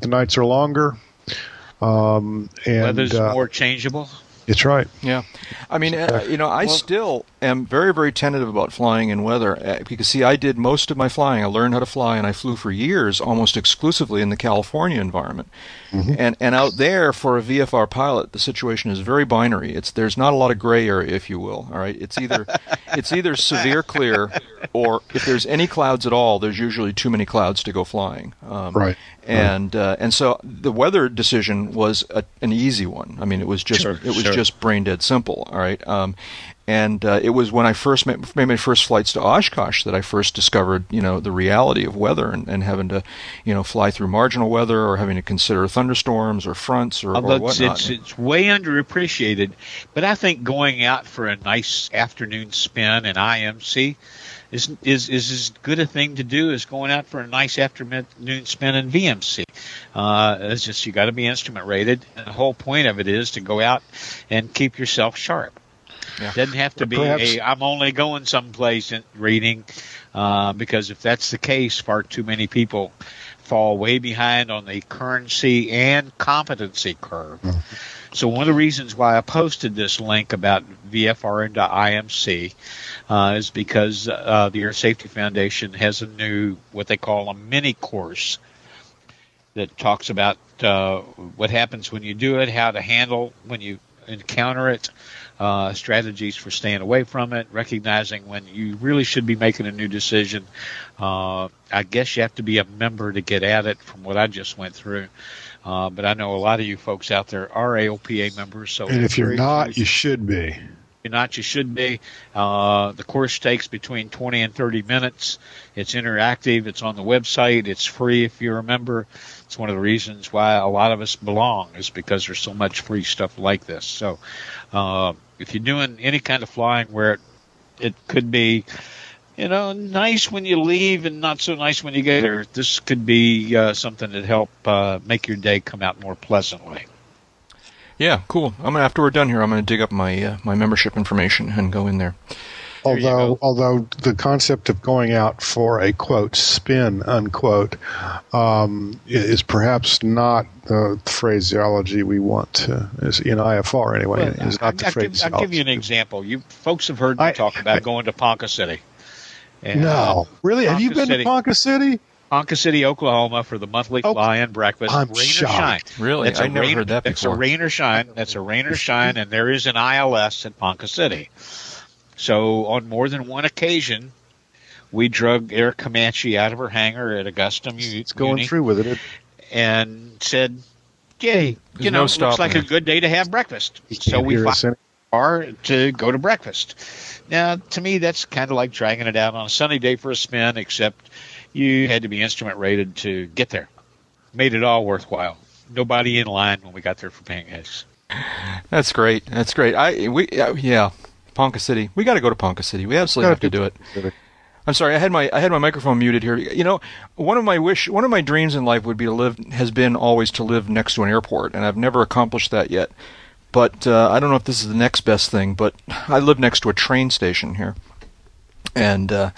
the nights are longer. Um, and Weather's uh, more changeable. it's right. Yeah, I mean, uh, you know, I still am very, very tentative about flying in weather uh, because, see, I did most of my flying. I learned how to fly, and I flew for years almost exclusively in the California environment. And and out there for a VFR pilot, the situation is very binary. It's there's not a lot of gray area, if you will. All right, it's either it's either severe clear, or if there's any clouds at all, there's usually too many clouds to go flying. Um, Right. And uh, and so the weather decision was a, an easy one. I mean, it was just Sure, it was sure. just brain dead simple. All right. Um, and uh, it was when I first made, made, my first flights to Oshkosh that I first discovered, you know, the reality of weather and, and having to, you know, fly through marginal weather or having to consider thunderstorms or fronts or, or whatnot. It's, it's way underappreciated, but I think going out for a nice afternoon spin in IMC is is is as good a thing to do as going out for a nice afternoon spin in VMC. Uh, it's just you got to be instrument rated. And the whole point of it is to go out and keep yourself sharp. Yeah. Doesn't have to be Perhaps. a I'm only going someplace reading, uh, because if that's the case, far too many people fall way behind on the currency and competency curve. Mm-hmm. So one of the reasons why I posted this link about VFR into IMC uh, is because uh, the Air Safety Foundation has a new what they call a mini course that talks about uh, what happens when you do it, how to handle when you encounter it, uh, strategies for staying away from it, recognizing when you really should be making a new decision. Uh, I guess you have to be a member to get at it from what I just went through. Uh, but I know a lot of you folks out there are AOPA members. So and if you're not, you should be. Not, you should be. Uh, the course takes between 20 and 30 minutes. It's interactive. It's on the website. It's free if you're a member. It's one of the reasons why a lot of us belong is because there's so much free stuff like this. So, uh, if you're doing any kind of flying where it, it could be, you know, nice when you leave and not so nice when you get there, this could be uh, something that help uh, make your day come out more pleasantly. Yeah, cool. I'm gonna after we're done here, I'm gonna dig up my uh, my membership information and go in there. Although, although the concept of going out for a quote spin unquote um, is perhaps not the phraseology we want to, is in IFR anyway. Well, is not I, the I, phraseology. I'll give you an example. You folks have heard me I, talk about going to Ponca City. And, no, really? Ponca have you been City, to Ponca City? Ponca City, Oklahoma, for the monthly oh, fly-in breakfast. I'm rain shocked. or shine. Really, I never rain, heard that before. It's a rain or shine. That's a rain or shine, and there is an ILS at Ponca City. So on more than one occasion, we drug Air Comanche out of her hangar at Augusta Muni. It's going through with it. And said, "Yay, There's you know, no looks like a good day to have breakfast." So we are to go to breakfast. Now, to me, that's kind of like dragging it out on a sunny day for a spin, except you had to be instrument rated to get there. Made it all worthwhile. Nobody in line when we got there for pancakes. That's great. That's great. I we yeah. Ponca City. We got to go to Ponca City. We absolutely have to do it. I'm sorry, I had my I had my microphone muted here. You know, one of my wish, one of my dreams in life would be to live has been always to live next to an airport, and I've never accomplished that yet. But uh, I don't know if this is the next best thing. But I live next to a train station here, and uh,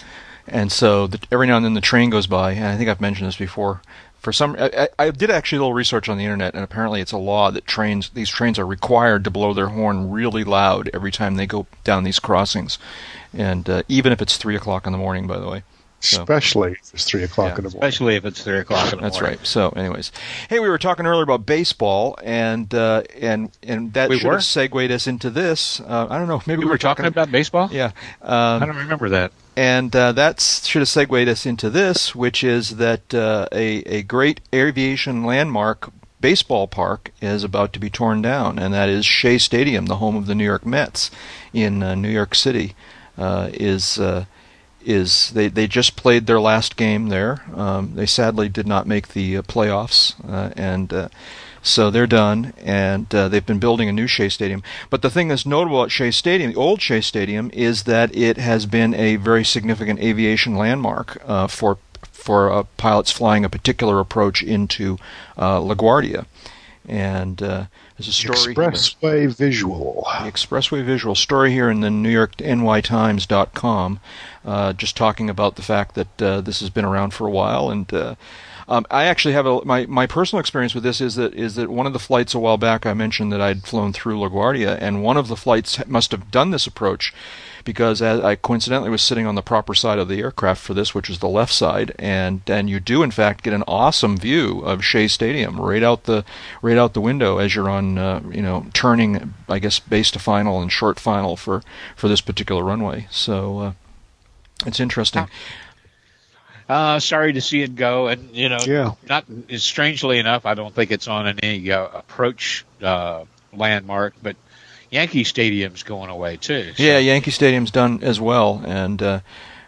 and so the, every now and then the train goes by, and I think I've mentioned this before. For some I, I, did actually a little research on the internet and apparently it's a law that trains these trains are required to blow their horn really loud every time they go down these crossings. And uh, even if it's three o'clock in the morning by the way so, especially if it's three o'clock yeah, in the morning. especially if it's three o'clock in the that's morning. that's right. So anyways. Hey we were talking earlier about baseball and uh, and and that we should were? have segued us into this. Uh, i don't know. Maybe we, we were, talking, talking, about baseball? Yeah. Um, i don't remember that. and uh, that should have segued us into this, which is that uh, a, a great aviation landmark baseball park is about to be torn down, and that is Shea Stadium, the home of the New York Mets in uh, New York City. Uh, is uh, is they, they just played their last game there. Um, they sadly did not make the uh, playoffs, and so they're done, and uh, they've been building a new Shea Stadium. But the thing that's notable at Shea Stadium, the old Shea Stadium, is that it has been a very significant aviation landmark uh, for for uh, pilots flying a particular approach into uh, LaGuardia. And uh, there's a story. Expressway here. Visual. The Expressway Visual story here in the New York NYTimes.com, uh, just talking about the fact that uh, this has been around for a while and uh, um, I actually have a my my personal experience with this is that is that one of the flights a while back I mentioned that I'd flown through LaGuardia, and one of the flights must have done this approach because I coincidentally was sitting on the proper side of the aircraft for this, which is the left side, and and you do in fact get an awesome view of Shea Stadium right out the right out the window as you're on uh, you know turning I guess base to final and short final for for this particular runway. So. Uh, it's interesting. Uh, sorry to see it go, and you know, yeah. not strangely enough, I don't think it's on any uh, approach uh, landmark, but Yankee Stadium's going away too. So. Yeah, Yankee Stadium's done as well, and uh,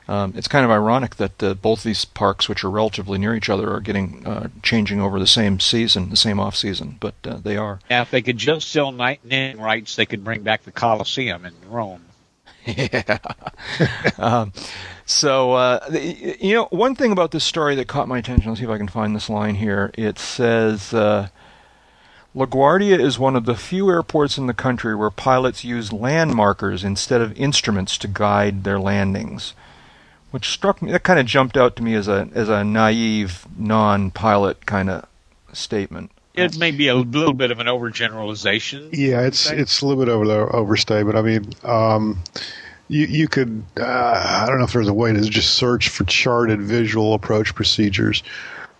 um, it's kind of ironic that uh, both these parks, which are relatively near each other, are getting uh, changing over the same season, the same off season, but uh, they are. Yeah, if they could just sell night naming rights, they could bring back the Coliseum in Rome. yeah. um, so, uh, the, you know, one thing about this story that caught my attention, let's see if I can find this line here. It says uh, LaGuardia is one of the few airports in the country where pilots use land markers instead of instruments to guide their landings. Which struck me, that kind of jumped out to me as a as a naive, non-pilot kind of statement. It may be a little bit of an overgeneralization. Yeah, it's it's a little bit over the overstatement. I mean, um, you you could uh, I don't know if there's a way to just search for charted visual approach procedures.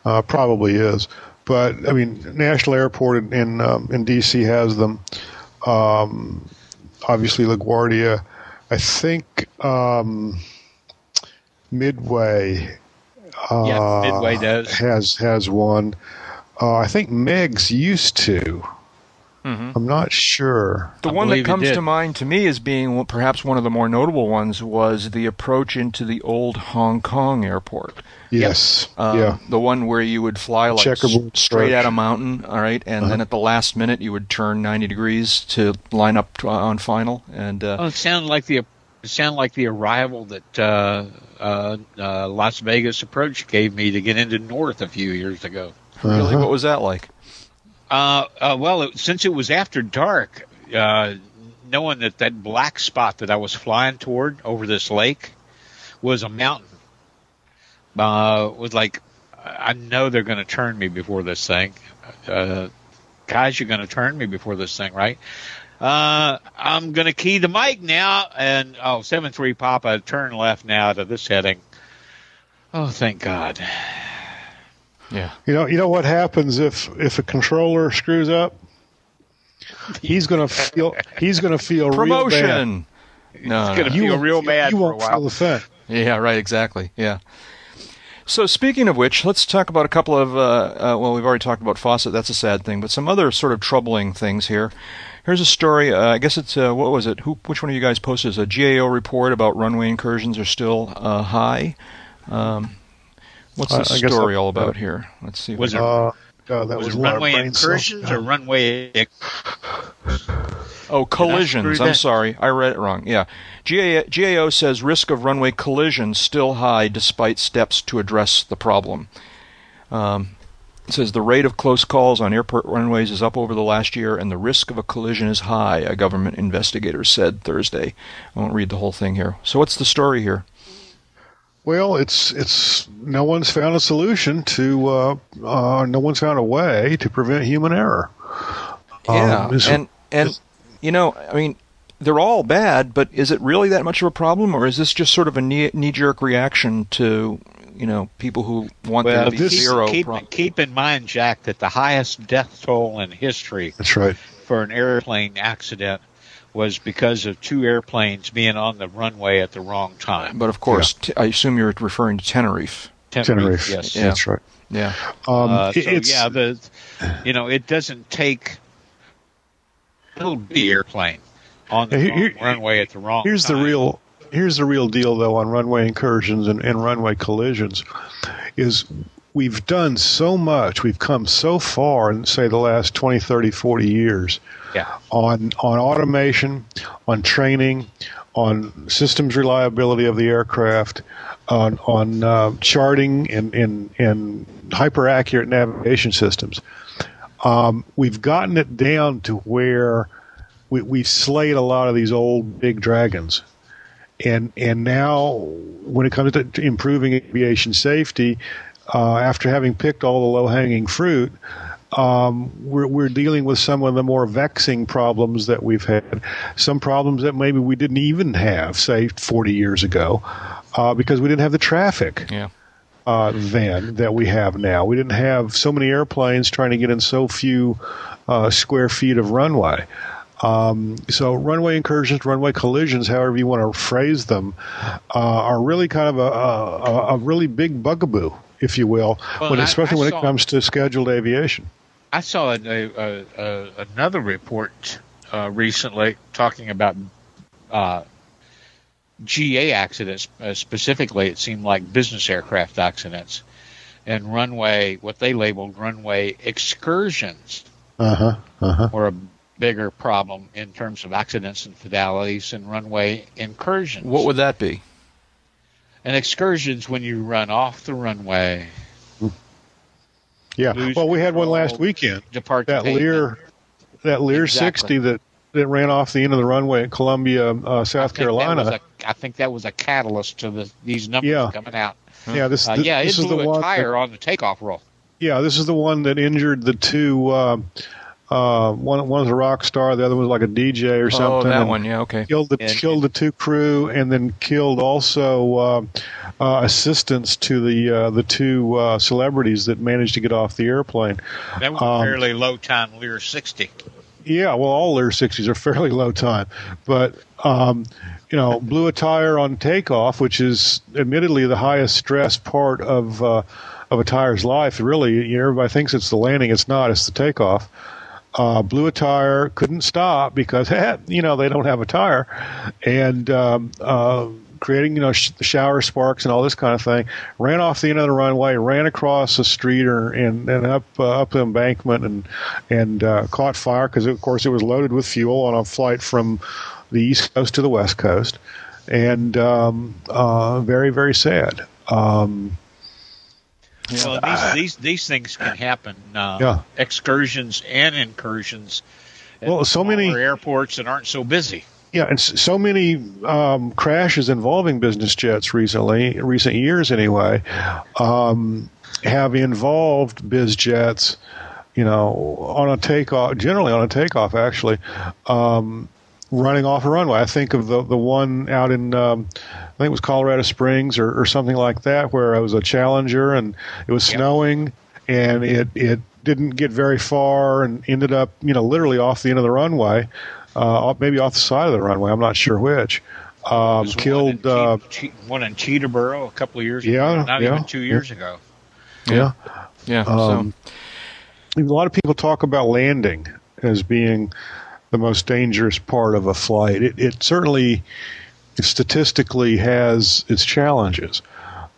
Uh, probably is, but I mean, National Airport in in, um, in DC has them. Um, obviously, LaGuardia. I think um, Midway. Uh, yeah, Midway does has has one. Uh, I think Meigs used to. Mm-hmm. I'm not sure. The I one that comes to mind to me as being perhaps one of the more notable ones was the approach into the old Hong Kong airport. Yes. Um, yeah. The one where you would fly like Checkerboard straight at a mountain, all right, and uh-huh. then at the last minute you would turn 90 degrees to line up to, uh, on final. And uh, oh, it sounded like the it sounded like the arrival that uh, uh, uh, Las Vegas approach gave me to get into North a few years ago. Uh-huh. Really, what was that like? Uh, uh, well, it, since it was after dark, uh, knowing that that black spot that I was flying toward over this lake was a mountain, uh, was like, I know they're going to turn me before this thing. Uh, guys, you're going to turn me before this thing, right? Uh, I'm going to key the mic now, and oh, seven three Papa, turn left now to this heading. Oh, thank God. Yeah. You know, you know what happens if if a controller screws up? He's going to feel he's going to feel promotion. Real no, he's going to feel real bad you for won't a while. Feel the effect. Yeah, right. Exactly. Yeah. So speaking of which, let's talk about a couple of. Uh, uh, well, we've already talked about Fossett. That's a sad thing, but some other sort of troubling things here. Here's a story. Uh, I guess it's uh, what was it? Who? Which one of you guys posted? A GAO report about runway incursions are still uh, high. Um, what's the story all about here? Let's see. Was it? Uh, that was, was runway incursions or runway? Oh, collisions. I'm sorry, I read it wrong. Yeah, GAO says risk of runway collisions still high despite steps to address the problem. Um, it says the rate of close calls on airport runways is up over the last year, and the risk of a collision is high. A government investigator said Thursday. I won't read the whole thing here. So, what's the story here? Well, it's it's no one's found a solution to uh, uh, no one's found a way to prevent human error. Yeah, um, and and you know, I mean, they're all bad, but is it really that much of a problem, or is this just sort of a knee jerk reaction to you know people who want well, there to be this, zero. Keep, pro- keep in mind, Jack, that the highest death toll in history. That's right. For an airplane accident was because of two airplanes being on the runway at the wrong time. But of course, yeah. t- I assume you're referring to Tenerife. Tenerife, Tenerife. yes, yeah. that's right. Yeah. Um, uh, so yeah, the you know it doesn't take a little bitty airplane on the here, runway at the wrong. Here's time. the real here's the real deal though on runway incursions and, and runway collisions is we've done so much we've come so far in say the last 20 30 40 years yeah. on on automation on training on systems reliability of the aircraft on on uh, charting and, and, and hyper accurate navigation systems um, we've gotten it down to where we, we've slayed a lot of these old big dragons and and now when it comes to improving aviation safety, uh, after having picked all the low hanging fruit, um, we're we're dealing with some of the more vexing problems that we've had, some problems that maybe we didn't even have, say, 40 years ago, uh, because we didn't have the traffic. Yeah. Uh, then that we have now. We didn't have so many airplanes trying to get in so few uh, square feet of runway. Um, so runway incursions, runway collisions, however you want to phrase them, uh, are really kind of a, a, a, really big bugaboo, if you will, well, when, especially I, I when saw, it comes to scheduled aviation. I saw a, another report uh, recently talking about uh, GA accidents. Uh, specifically, it seemed like business aircraft accidents and runway, what they labeled runway excursions, Uh-huh. Uh-huh. were a bigger problem in terms of accidents and fatalities and runway incursions. What would that be? An excursion's when you run off the runway, Yeah. Lose Well, we had one last weekend. depart That pavement. Lear, that Lear Exactly. 60 that that ran off the end of the runway at Columbia, uh, I South think Carolina. a- I think that was a catalyst to the, these numbers Yeah. coming out. yeah, this, Uh, this, yeah, it this is blew the a one. that- tire on the takeoff roll. Yeah, this is the one that injured the two. Uh, uh, one one was a rock star, the other was like a DJ or something. Oh, that one. Yeah. Okay. Killed the And- killed the two crew, and then killed also uh, uh, assistants to the uh, the two uh, celebrities that managed to get off the airplane. That was Um, a fairly low time Lear 60. Yeah, well, all Lear 60s are fairly low time, but um, you know, blew a tire on takeoff, which is admittedly the highest stress part of uh, of a tire's life. Really, you know, everybody thinks it's the landing. It's not. It's the takeoff. Uh, blew a tire, couldn't stop because you know they don't have a tire, and um, uh, creating you know sh- shower sparks and all this kind of thing. Ran off the end of the runway, ran across the street or and, and up uh, up the embankment and and uh, caught fire because of course it was loaded with fuel on a flight from the east coast to the west coast, and um, uh, very very sad. Um, Well, these, these these things can happen. Uh, Yeah. Excursions and incursions. at Well, so many- airports that aren't so busy. Yeah, and so many um, crashes involving business jets recently, recent years anyway, um, have involved biz jets. You know, on a takeoff, generally on a takeoff, actually, um, running off a runway. I think of the the one out in, um, I think it was Colorado Springs or, or something like that, where I was a Challenger and it was Yep. snowing, and it it didn't get very far and ended up, you know, literally off the end of the runway, uh, maybe off the side of the runway. I'm not sure which. Um, killed. one in, Uh, Che- Che- one in Teterboro a couple of years Yeah, ago. Not yeah. even two years ago. yeah. Yeah. Um, a lot of people talk about landing as being the most dangerous part of a flight. It, it certainly statistically has its challenges,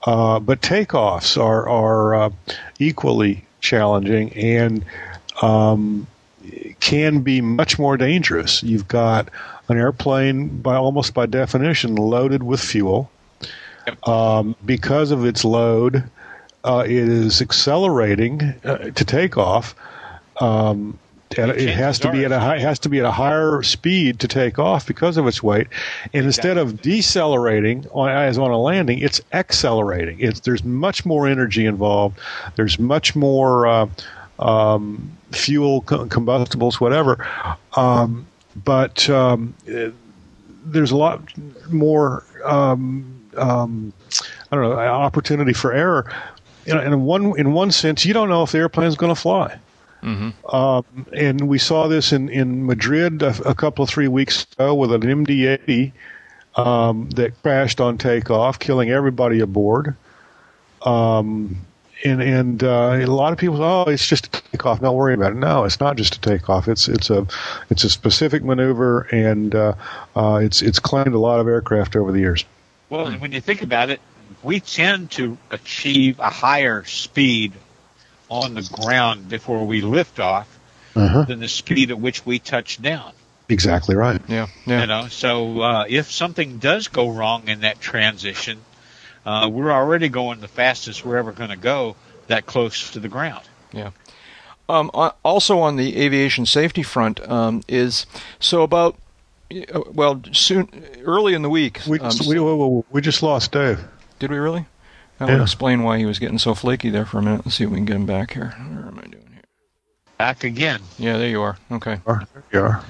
uh, but takeoffs are are uh, equally challenging and um, can be much more dangerous. You've got an airplane by almost by definition loaded with fuel. Um, because of its load, uh, it is accelerating uh, to take off. Um, it has to be at a high, has to be at a higher speed to take off because of its weight. And instead of decelerating on, as on a landing, it's accelerating. It's there's much more energy involved. There's much more uh, um, fuel, co- combustibles, whatever. Um, but um, eh, there's a lot more. Um, um, I don't know opportunity for error. In, in one in one sense, you don't know if the airplane's going to fly. Um, and we saw this in, in Madrid a, a couple of three weeks ago with an MD-80 um, that crashed on takeoff, killing everybody aboard. Um, and and uh, a lot of people, oh, it's just a takeoff. Don't worry about it. No, it's not just a takeoff. It's it's a it's a specific maneuver, and uh, uh, it's it's claimed a lot of aircraft over the years. Well, when you think about it, we tend to achieve a higher speed on the ground before we lift off Uh-huh. than the speed at which we touch down. Exactly right. yeah. Yeah. You know, so uh, if something does go wrong in that transition, uh, we're already going the fastest we're ever going to go that close to the ground. Yeah. Um, uh, also on the aviation safety front um, is so about uh, well soon early in the week. We um, we, we, we just lost Dave. did we really? That would explain why he was getting so flaky there for a minute. Let's see if we can get him back here. Where am I doing here? Back again. Yeah, there you are. Okay. There you are.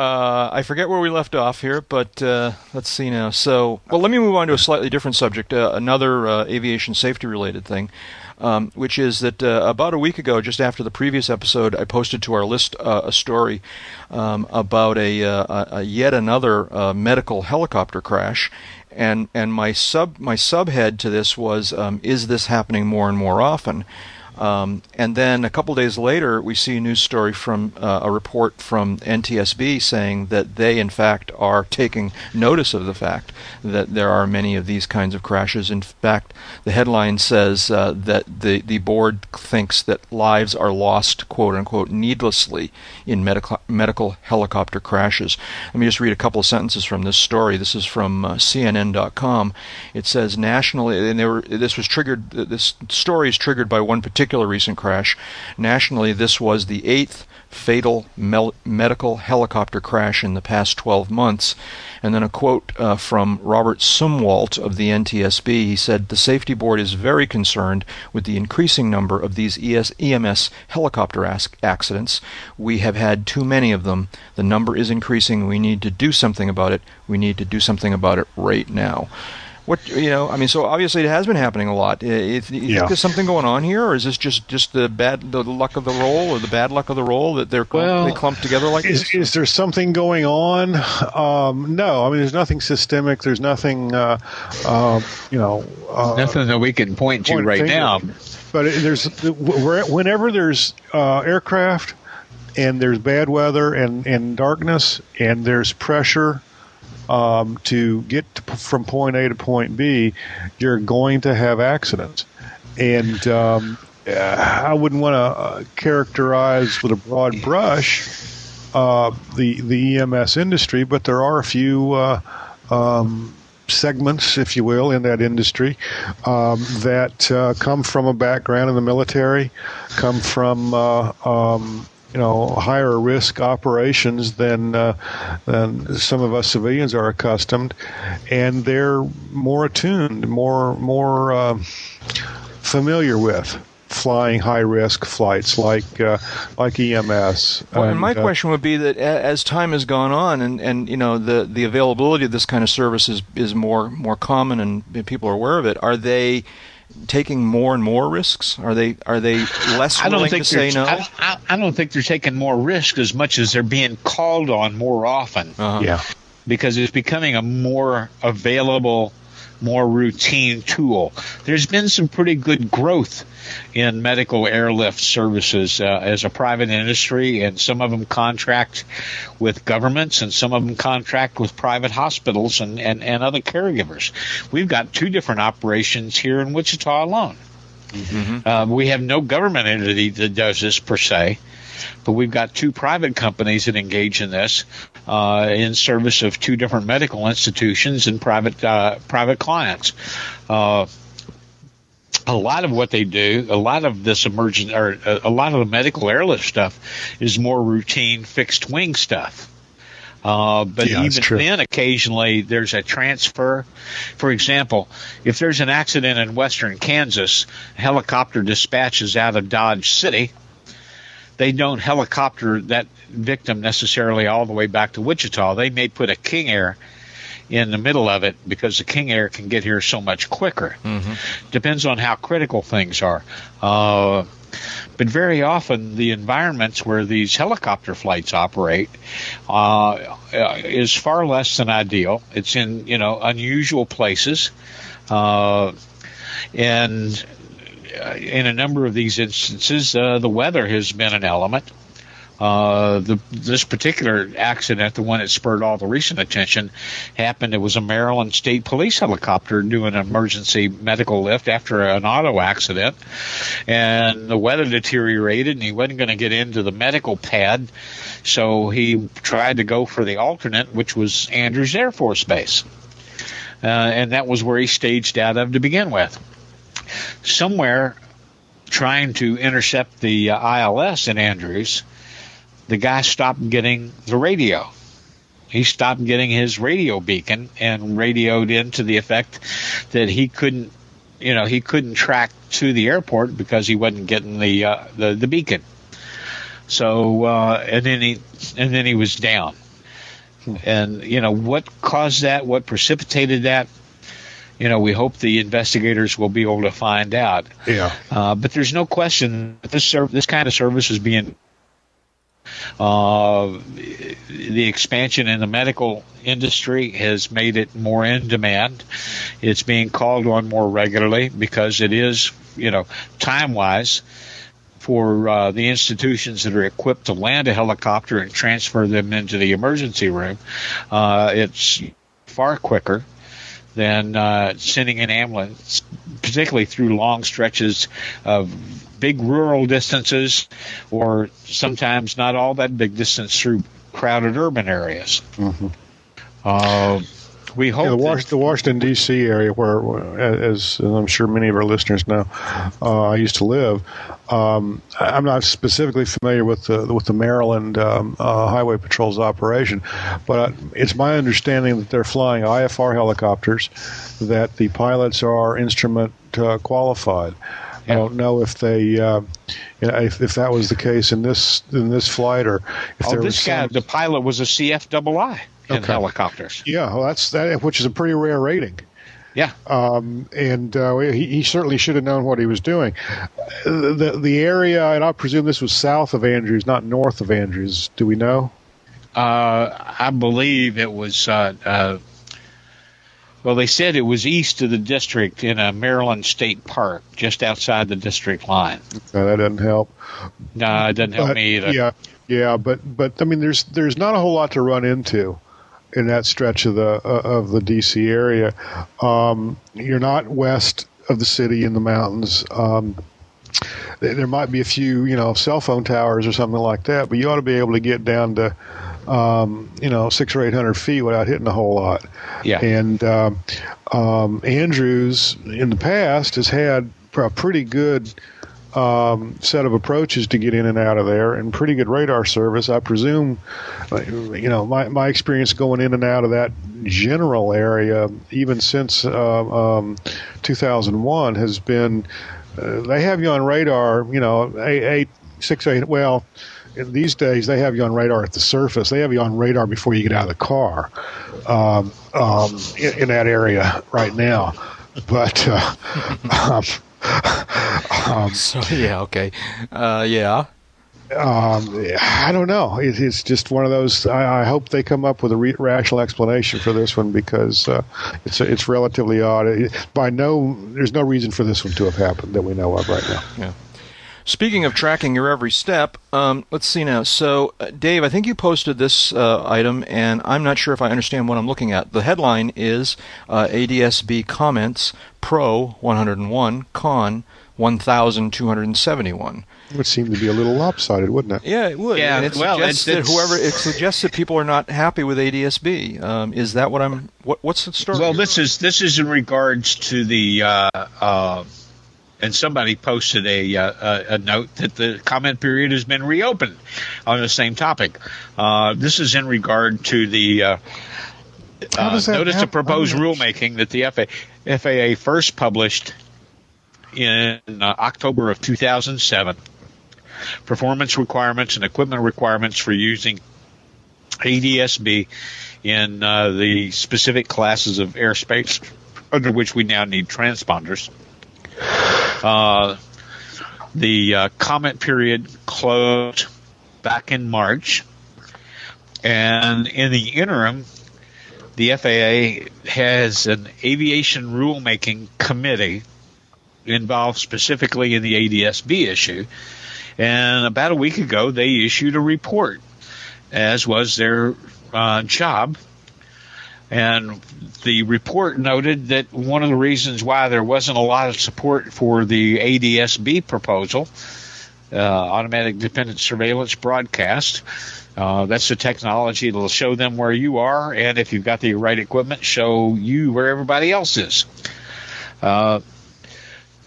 Uh, I forget where we left off here, but uh, let's see now. So, well, let me move on to a slightly different subject, uh, another uh, aviation safety related thing, um, which is that uh, about a week ago, just after the previous episode, I posted to our list uh, a story um, about a, uh, a, a yet another uh, medical helicopter crash. And and my sub my subhead to this was um, is this happening more and more often? Um, and then a couple days later, we see a news story from uh, a report from NTSB saying that they, in fact, are taking notice of the fact that there are many of these kinds of crashes. In fact, the headline says uh, that the, the board thinks that lives are lost, quote unquote, needlessly in medical, medical helicopter crashes. Let me just read a couple of sentences from this story. This is from uh, CNN.com. It says nationally, and were, this was triggered, this story is triggered by one particular particular recent crash. Nationally, this was the eighth fatal mel- medical helicopter crash in the past 12 months. And then a quote uh, from Robert Sumwalt of the NTSB. He said, The safety board is very concerned with the increasing number of these ES- EMS helicopter as- accidents. We have had too many of them. The number is increasing. We need to do something about it. We need to do something about it right now. What you know? I mean, so obviously it has been happening a lot. you yeah. think there's something going on here, or is this just just the bad the luck of the roll, or the bad luck of the roll that they're well, they clumped together like is, this? Is there something going on? Um, no, I mean, there's nothing systemic. There's nothing, uh, uh, you know, uh, nothing that we can point, point to right now. But there's whenever there's uh, aircraft and there's bad weather and, and darkness and there's pressure um, to get to, from point A to point B, you're going to have accidents. And um, I wouldn't want to uh, characterize with a broad brush uh, the the EMS industry, but there are a few uh, um, segments, if you will, in that industry um, that uh, come from a background in the military, come from uh, um, you know higher risk operations than uh, than some of us civilians are accustomed, and they're more attuned, more more uh, familiar with flying high risk flights like uh, like EMS. Well, and, and my uh, question would be that as time has gone on and, and you know the the availability of this kind of service is, is more more common and people are aware of it, are they taking more and more risks? Are they are they less willing to say no? I, I, don't think they're taking more risk as much as they're being called on more often. Uh-huh. Yeah, because it's becoming a more available more routine tool. There's been some pretty good growth in medical airlift services uh, as a private industry, and some of them contract with governments, and some of them contract with private hospitals and, and, and other caregivers. We've got two different operations here in Wichita alone. Mm-hmm. Uh, we have no government entity that does this per se but we've got two private companies that engage in this uh, in service of two different medical institutions and private uh, private clients. Uh, a lot of what they do, a lot of this emergent, or a lot of the medical airlift stuff, is more routine fixed wing stuff. Uh, but yeah, even then, occasionally there's a transfer. For example, if there's an accident in western Kansas, a helicopter dispatches out of Dodge City they don't helicopter that victim necessarily all the way back to Wichita. They may put a King Air in the middle of it because the King Air can get here so much quicker. Mm-hmm. Depends on how critical things are. Uh, but very often, the environments where these helicopter flights operate uh, uh is far less than ideal. It's in you know unusual places, uh, and in a number of these instances, uh, the weather has been an element. Uh, the, this particular accident, the one that spurred all the recent attention, happened. It was a Maryland State Police helicopter doing an emergency medical lift after an auto accident, and the weather deteriorated, and he wasn't going to get into the medical pad, so he tried to go for the alternate, which was Andrews Air Force Base, uh, and that was where he staged out of to begin with somewhere trying to intercept the uh, ILS in Andrews, the guy stopped getting the radio. He stopped getting his radio beacon and radioed into the effect that he couldn't, you know, he couldn't track to the airport because he wasn't getting the uh, the, the beacon. So uh, and then he and then he was down. And you know what caused that? What precipitated that? You know, we hope the investigators will be able to find out. Yeah. Uh, but there's no question that this serv- this kind of service is being uh, the expansion in the medical industry has made it more in demand. It's being called on more regularly because it is you know, time wise, for uh, the institutions that are equipped to land a helicopter and transfer them into the emergency room, uh, it's far quicker than uh, sending an ambulance, particularly through long stretches of big rural distances, or sometimes not all that big distance through crowded urban areas. Mm-hmm. Uh, we hope yeah, the, Was- the, Washington D.C. area, where, as, I'm sure many of our listeners know, uh, I used to live. Um, I'm not specifically familiar with the with the Maryland um, uh, Highway Patrol's operation, but it's my understanding that they're flying IFR helicopters, that the pilots are instrument uh, qualified. I don't know if they, uh, if, if that was the case in this in this flight, or if oh, there this was guy, some... the pilot was a CFII in okay. helicopters. Yeah, well, that's that, which is a pretty rare rating. Yeah, um, and uh, he, he, certainly should have known what he was doing. The the area, and I presume this was south of Andrews, not north of Andrews. Do we know? Uh, I believe it was. Uh, uh well, they said it was east of the district in a Maryland state park, just outside the district line. Okay, that doesn't help. No, it doesn't help but, me either. Yeah, yeah, but but I mean, there's there's not a whole lot to run into in that stretch of the uh, of the DC area. Um, you're not west of the city in the mountains. Um, there might be a few, you know, cell phone towers or something like that, but you ought to be able to get down to, um, you know, six or eight hundred feet without hitting a whole lot. Yeah. And um, um, Andrews in the past has had a pretty good um, set of approaches to get in and out of there, and pretty good radar service. I presume, you know, my my experience going in and out of that general area, even since uh, um, 2001, has been uh, they have you on radar. You know, eight, eight six eight. Well. These days, they have you on radar at the surface. They have you on radar before you get out of the car um, um, in, in, that area right now. But uh, um, um, so yeah, okay, uh, yeah. Um, I don't know. It, it's just one of those. I, I hope they come up with a re- rational explanation for this one because uh, it's it's relatively odd. It, by no, there's no reason for this one to have happened that we know of right now. Yeah. Speaking of tracking your every step, um, let's see now. So, uh, Dave, I think you posted this uh, item, and I'm not sure if I understand what I'm looking at. The headline is uh, ADSB comments pro 101, con 1,271. It would seem to be a little lopsided, wouldn't it? Yeah, it would. Yeah, and it well, suggests it's, that whoever it suggests that people are not happy with ADSB. Um, is that what I'm? What, what's the story? Well, this is this is in regards to the. Uh, uh, and somebody posted a, uh, a, note that the comment period has been reopened on the same topic. Uh, this is in regard to the uh, uh notice of proposed rulemaking that the FAA, FAA first published in uh, October of 2007. Performance requirements and equipment requirements for using ADSB in uh, the specific classes of airspace under which we now need transponders. Uh, the uh, comment period closed back in March, and in the interim, the FAA has an aviation rulemaking committee involved specifically in the ADSB issue. And about a week ago, they issued a report, as was their uh, job. And the report noted that one of the reasons why there wasn't a lot of support for the ADSB proposal, uh, automatic dependent surveillance broadcast, uh, that's the technology that'll show them where you are, and if you've got the right equipment, show you where everybody else is. Uh,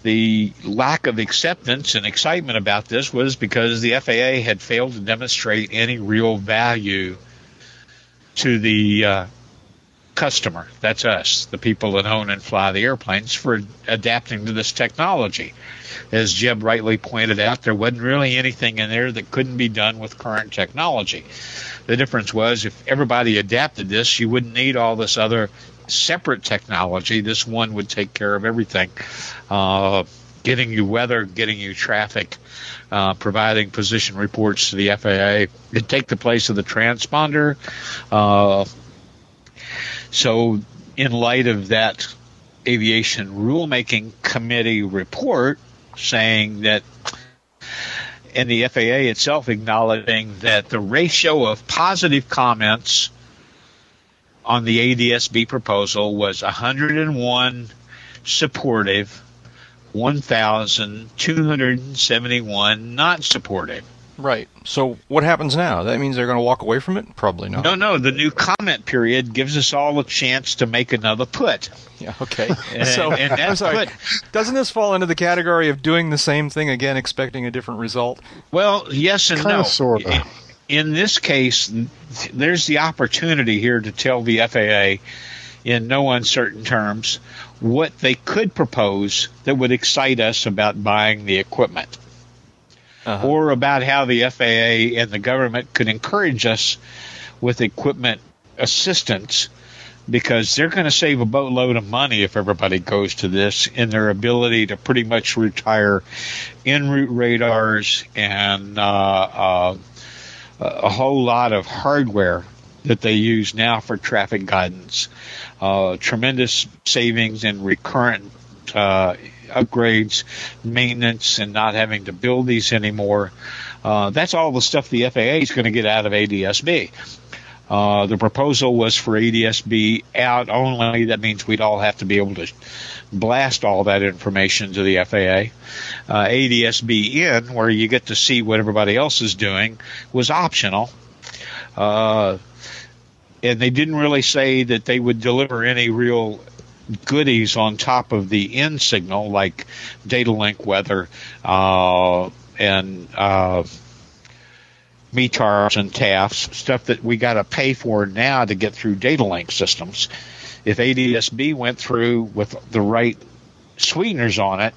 the lack of acceptance and excitement about this was because the FAA had failed to demonstrate any real value to the uh, customer. That's us, the people that own and fly the airplanes, for adapting to this technology. As Jeb rightly pointed out, there wasn't really anything in there that couldn't be done with current technology. The difference was if everybody adapted this, you wouldn't need all this other separate technology. This one would take care of everything, uh, getting you weather, getting you traffic, uh, providing position reports to the FAA. It'd take the place of the transponder. Uh, so, in light of that aviation rulemaking committee report, saying that, and the FAA itself acknowledging that the ratio of positive comments on the ADSB proposal was 101 supportive, 1,271 not supportive. Right. So what happens now? That means they're going to walk away from it? Probably not. No, no. The new comment period gives us all a chance to make another put. Yeah. Okay. And, so and I'm sorry. put. Doesn't this fall into the category of doing the same thing again, expecting a different result? Well, yes and Kinda, no. sorta. In, in this case, there's the opportunity here to tell the FAA in no uncertain terms what they could propose that would excite us about buying the equipment. Uh-huh. or about how the FAA and the government could encourage us with equipment assistance because they're going to save a boatload of money if everybody goes to this in their ability to pretty much retire en route radars and uh, uh, a whole lot of hardware that they use now for traffic guidance. Uh, tremendous savings in recurrent uh, upgrades, maintenance, and not having to build these anymore. Uh, that's all the stuff the FAA is going to get out of ADSB. Uh, the proposal was for ADSB out only. That means we'd all have to be able to blast all that information to the FAA. Uh, ADSB in, where you get to see what everybody else is doing, was optional. Uh, and they didn't really say that they would deliver any real goodies on top of the in signal, like data link weather uh, and uh, METARs and TAFs, stuff that we got to pay for now to get through data link systems. If ADSB went through with the right sweeteners on it,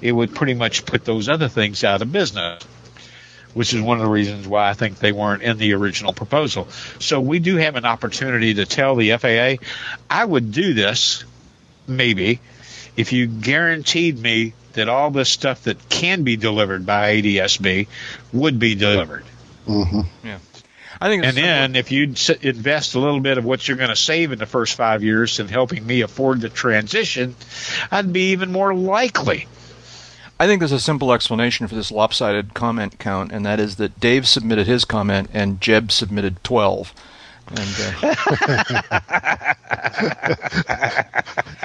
it would pretty much put those other things out of business which is one of the reasons why I think they weren't in the original proposal. So we do have an opportunity to tell the FAA, I would do this, maybe, if you guaranteed me that all this stuff that can be delivered by ADSB would be delivered. Mm-hmm. Yeah. I think. And it's then if you invest a little bit of what you're going to save in the first five years in helping me afford the transition, I'd be even more likely. I think there's a simple explanation for this lopsided comment count, and that is that Dave submitted his comment and Jeb submitted 12. And, uh,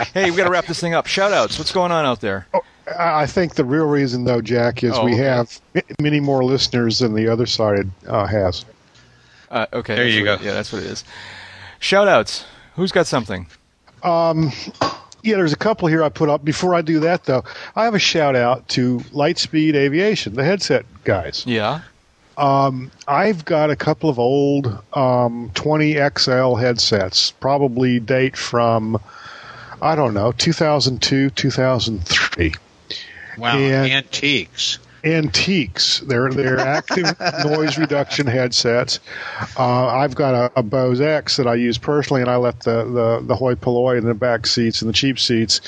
hey, we got to wrap this thing up. Shout outs. What's going on out there? I I think the real reason, though, Jack, is Oh, we okay. have many more listeners than the other side uh, has. Uh, okay. There you what- go. Yeah, that's what it is. Shout outs. Who's got something? Yeah, there's a couple here I put up. Before I do that, though, I have a shout out to Lightspeed Aviation, the headset guys. Yeah. I've got a couple of old um, 20XL headsets, probably date from, I don't know, 2002, 2003. Wow, And- antiques. Antiques. They're they're active noise reduction headsets. Uh, I've got a, a Bose X that I use personally, and I let the the, the hoi polloi in the back seats and the cheap seats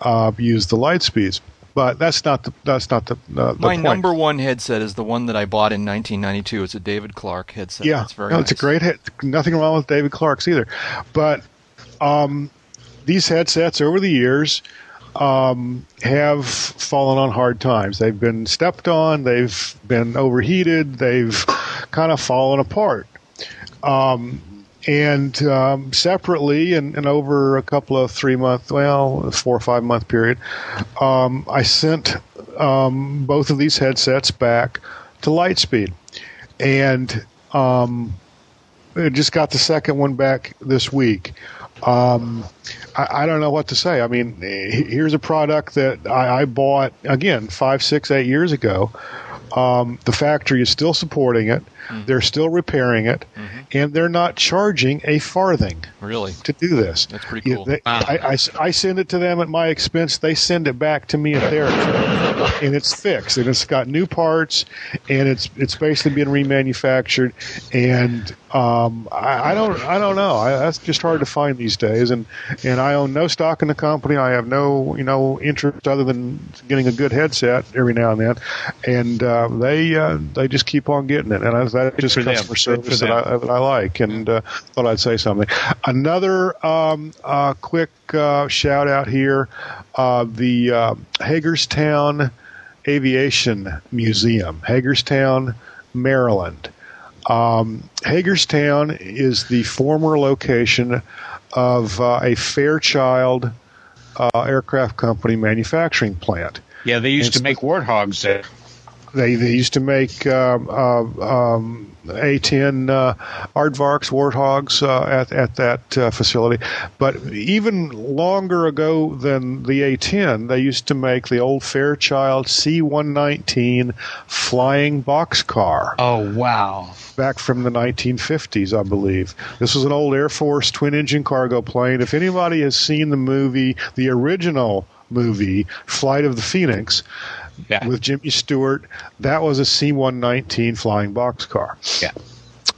uh, use the Lightspeeds. But that's not the that's not the, uh, the My point. number one headset is the one that I bought in 1992. It's a David Clark headset. Yeah, It's very no, nice. it's a great hit. Nothing wrong with David Clark's either. But um, these headsets over the years um, have fallen on hard times. They've been stepped on. They've been overheated. They've kind of fallen apart. Um, and um, separately, and, and over a couple of three month, well, four or five month period, um, I sent um, both of these headsets back to Lightspeed, and um, I just got the second one back this week. Um, I, I don't know what to say. I mean, here's a product that I, I bought again five, six, eight years ago. Um, the factory is still supporting it. They're still repairing it, and they're not charging a farthing Really? to do this. That's pretty Yeah, cool. they- I, I I send it to them at my expense. They send it back to me at their expense, and it's fixed, and it's got new parts, and it's it's basically being remanufactured. And um, I, I don't I don't know. I, that's just hard to find these days. And and I own no stock in the company. I have no you know interest other than getting a good headset every now and then. And uh, they uh, they just keep on getting it, and I, that's just for customer Good service that I, that I like. And uh, thought I'd say something. Another um, uh, quick uh, shout out here: uh, the uh, Hagerstown Aviation Museum, Hagerstown, Maryland. Um, Hagerstown is the former location of uh, a Fairchild uh, aircraft company manufacturing plant. Yeah, they used to make warthogs there. They they used to make um, uh, um, A10 uh, aardvarks, warthogs uh, at at that uh, facility. But even longer ago than the A10, they used to make the old Fairchild C119 flying boxcar. Oh wow! Back from the 1950s, I believe. This was an old Air Force twin engine cargo plane. If anybody has seen the movie, the original movie, Flight of the Phoenix, Yeah. with Jimmy Stewart. That was a C-119 flying boxcar. Yeah.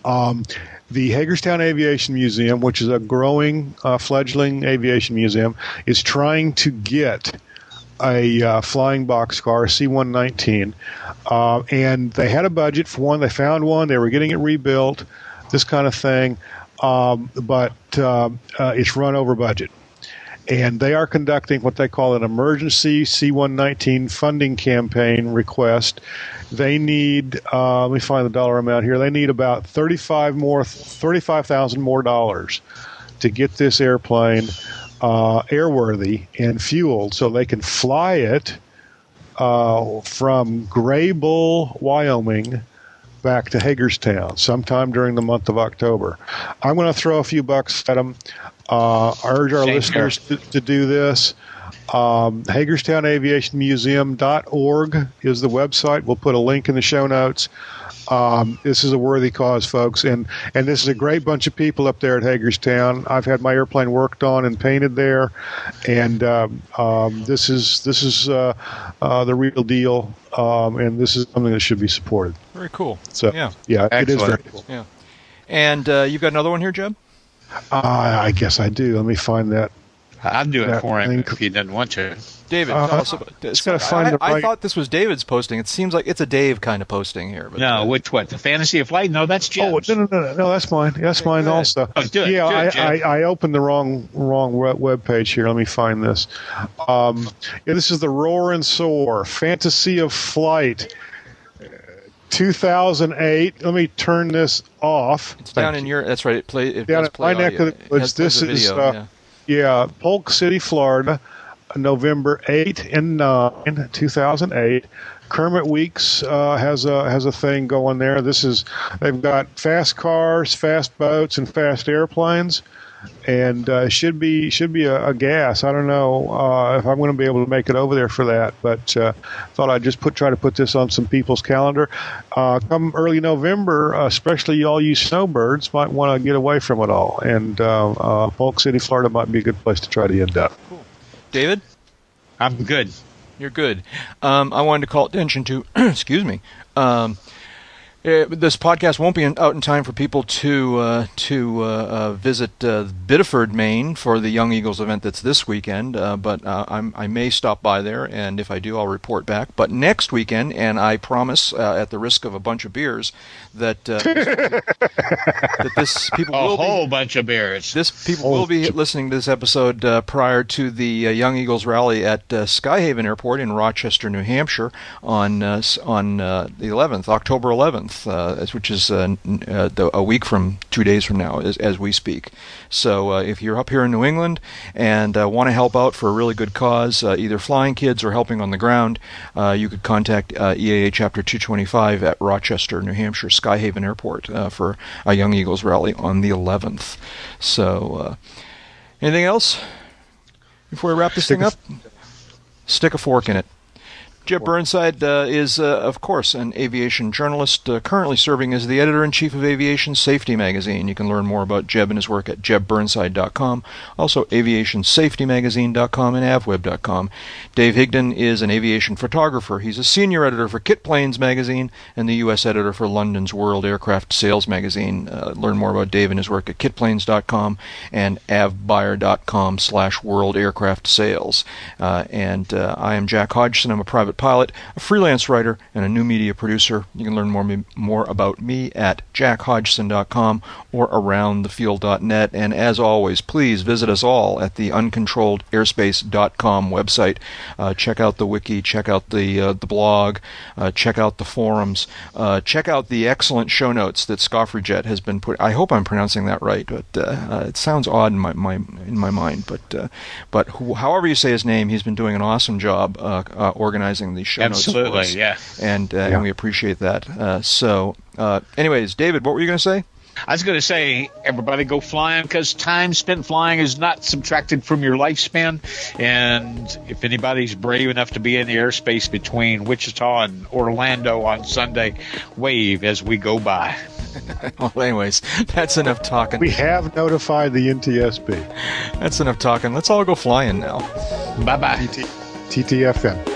Um, the Hagerstown Aviation Museum, which is a growing, uh, fledgling aviation museum, is trying to get a uh, flying boxcar, a C-119, uh, and they had a budget for one. They found one. They were getting it rebuilt, this kind of thing, um, but um, uh, it's run over budget and they are conducting what they call an emergency C119 funding campaign request. They need, uh, let me find the dollar amount here. They need about 35 more, 35,000 more dollars to get this airplane uh, airworthy and fueled so they can fly it uh, from Greybull, Wyoming, back to Hagerstown sometime during the month of October. I'm going to throw a few bucks at them. Uh, I urge our Same listeners to, to do this. Um, HagerstownAviationMuseum.org is the website. We'll put a link in the show notes. Um, this is a worthy cause, folks, and and this is a great bunch of people up there at Hagerstown. I've had my airplane worked on and painted there, and um, um, this is this is uh, uh, the real deal, um, and this is something that should be supported. Very cool. So Yeah. yeah, it is very cool. Yeah. And uh, you've got another one here, Jeb? Uh, I guess I do. Let me find that. I'd do it Yeah, for him think- if he didn't want to. David, Uh, tell us about just gotta find I, the I thought this was David's posting. It seems like it's a Dave kind of posting here. But, No, uh, which what? The Fantasy of Flight? No, that's James. Oh no, no, no, no, no, that's mine. That's mine go also. Oh, do it, yeah, do it, I, Jeff. I, I opened the wrong wrong web web page here. Let me find this. Um, yeah, this is the Roar and Soar Fantasy of Flight, uh, 2008. Let me turn this off. it's down in your. That's right. It play. It Down does in play my neck audio. of the woods. It has- plays This a is, video, uh, yeah. Yeah, Polk City, Florida, November 8 and 9, 2008. Kermit Weeks uh, has a has a thing going there. This is they've got fast cars, fast boats, and fast airplanes, and uh, should be should be a, a gas. I don't know uh, if I'm going to be able to make it over there for that, but uh, thought I'd just put try to put this on some people's calendar. Uh, come early November, uh, especially all you snowbirds might want to get away from it all, and uh, uh, Polk City, Florida, might be a good place to try to end up. Cool. David, I'm good. you're good. Um, I wanted to call attention to. excuse me. Um, this podcast won't be in, out in time for people to uh, to uh, uh, visit uh, Biddeford, Maine, for the Young Eagles event that's this weekend. Uh, but uh, I'm, I may stop by there, and if I do, I'll report back. But next weekend, and I promise, uh, at the risk of a bunch of beers, that uh, that this people A will whole be bunch of beers. this people will be listening to this episode uh, prior to the uh, Young Eagles rally at uh, Skyhaven Airport in Rochester, New Hampshire, on uh, on uh, the 11th, October 11th, uh, which is uh, uh, the, a week from two days from now, as, as we speak. So uh, if you're up here in New England and uh, want to help out for a really good cause, uh, either flying kids or helping on the ground, uh, you could contact uh, EAA Chapter 225 at Rochester, New Hampshire, Skyhaven Airport uh, for a Young Eagles rally on the 11th. So, uh, anything else before we wrap this Stick thing up? Stick a fork in it. Jeb Burnside uh, is, uh, of course, an aviation journalist, uh, currently serving as the editor in chief of Aviation Safety magazine. You can learn more about Jeb and his work at jebburnside.com, also aviationsafetymagazine.com and avweb.com. Dave Higdon is an aviation photographer. He's a senior editor for Kit Planes magazine and the U.S. editor for London's World Aircraft Sales magazine. Uh, learn more about Dave and his work at kitplanes.com and avbuyer.com slash world aircraft sales. Uh, and uh, I am Jack Hodgson. I'm a private pilot pilot, a freelance writer, and a new media producer. You can learn more, more about me at jackhodgson.com or aroundthefield.net. And as always, please visit us all at the uncontrolledairspace.com website. Uh, check out the wiki, check out the, uh, the blog, uh, check out the forums, uh, check out the excellent show notes that Scofferjet has been put. I hope I'm pronouncing that right, but uh, uh, it sounds odd in my, my in my mind. But but however you say his name, he's been doing an awesome job organizing the show Absolutely, notes. Absolutely, yeah. And uh, yeah. and we appreciate that. Uh, so, uh, anyways, David, what were you going to say? I was going to say, everybody go flying because time spent flying is not subtracted from your lifespan. And if anybody's brave enough to be in the airspace between Wichita and Orlando on Sunday, wave as we go by. well, anyways, that's enough talking. We have notified the NTSB. That's enough talking. Let's all go flying now. Bye bye. TTFN.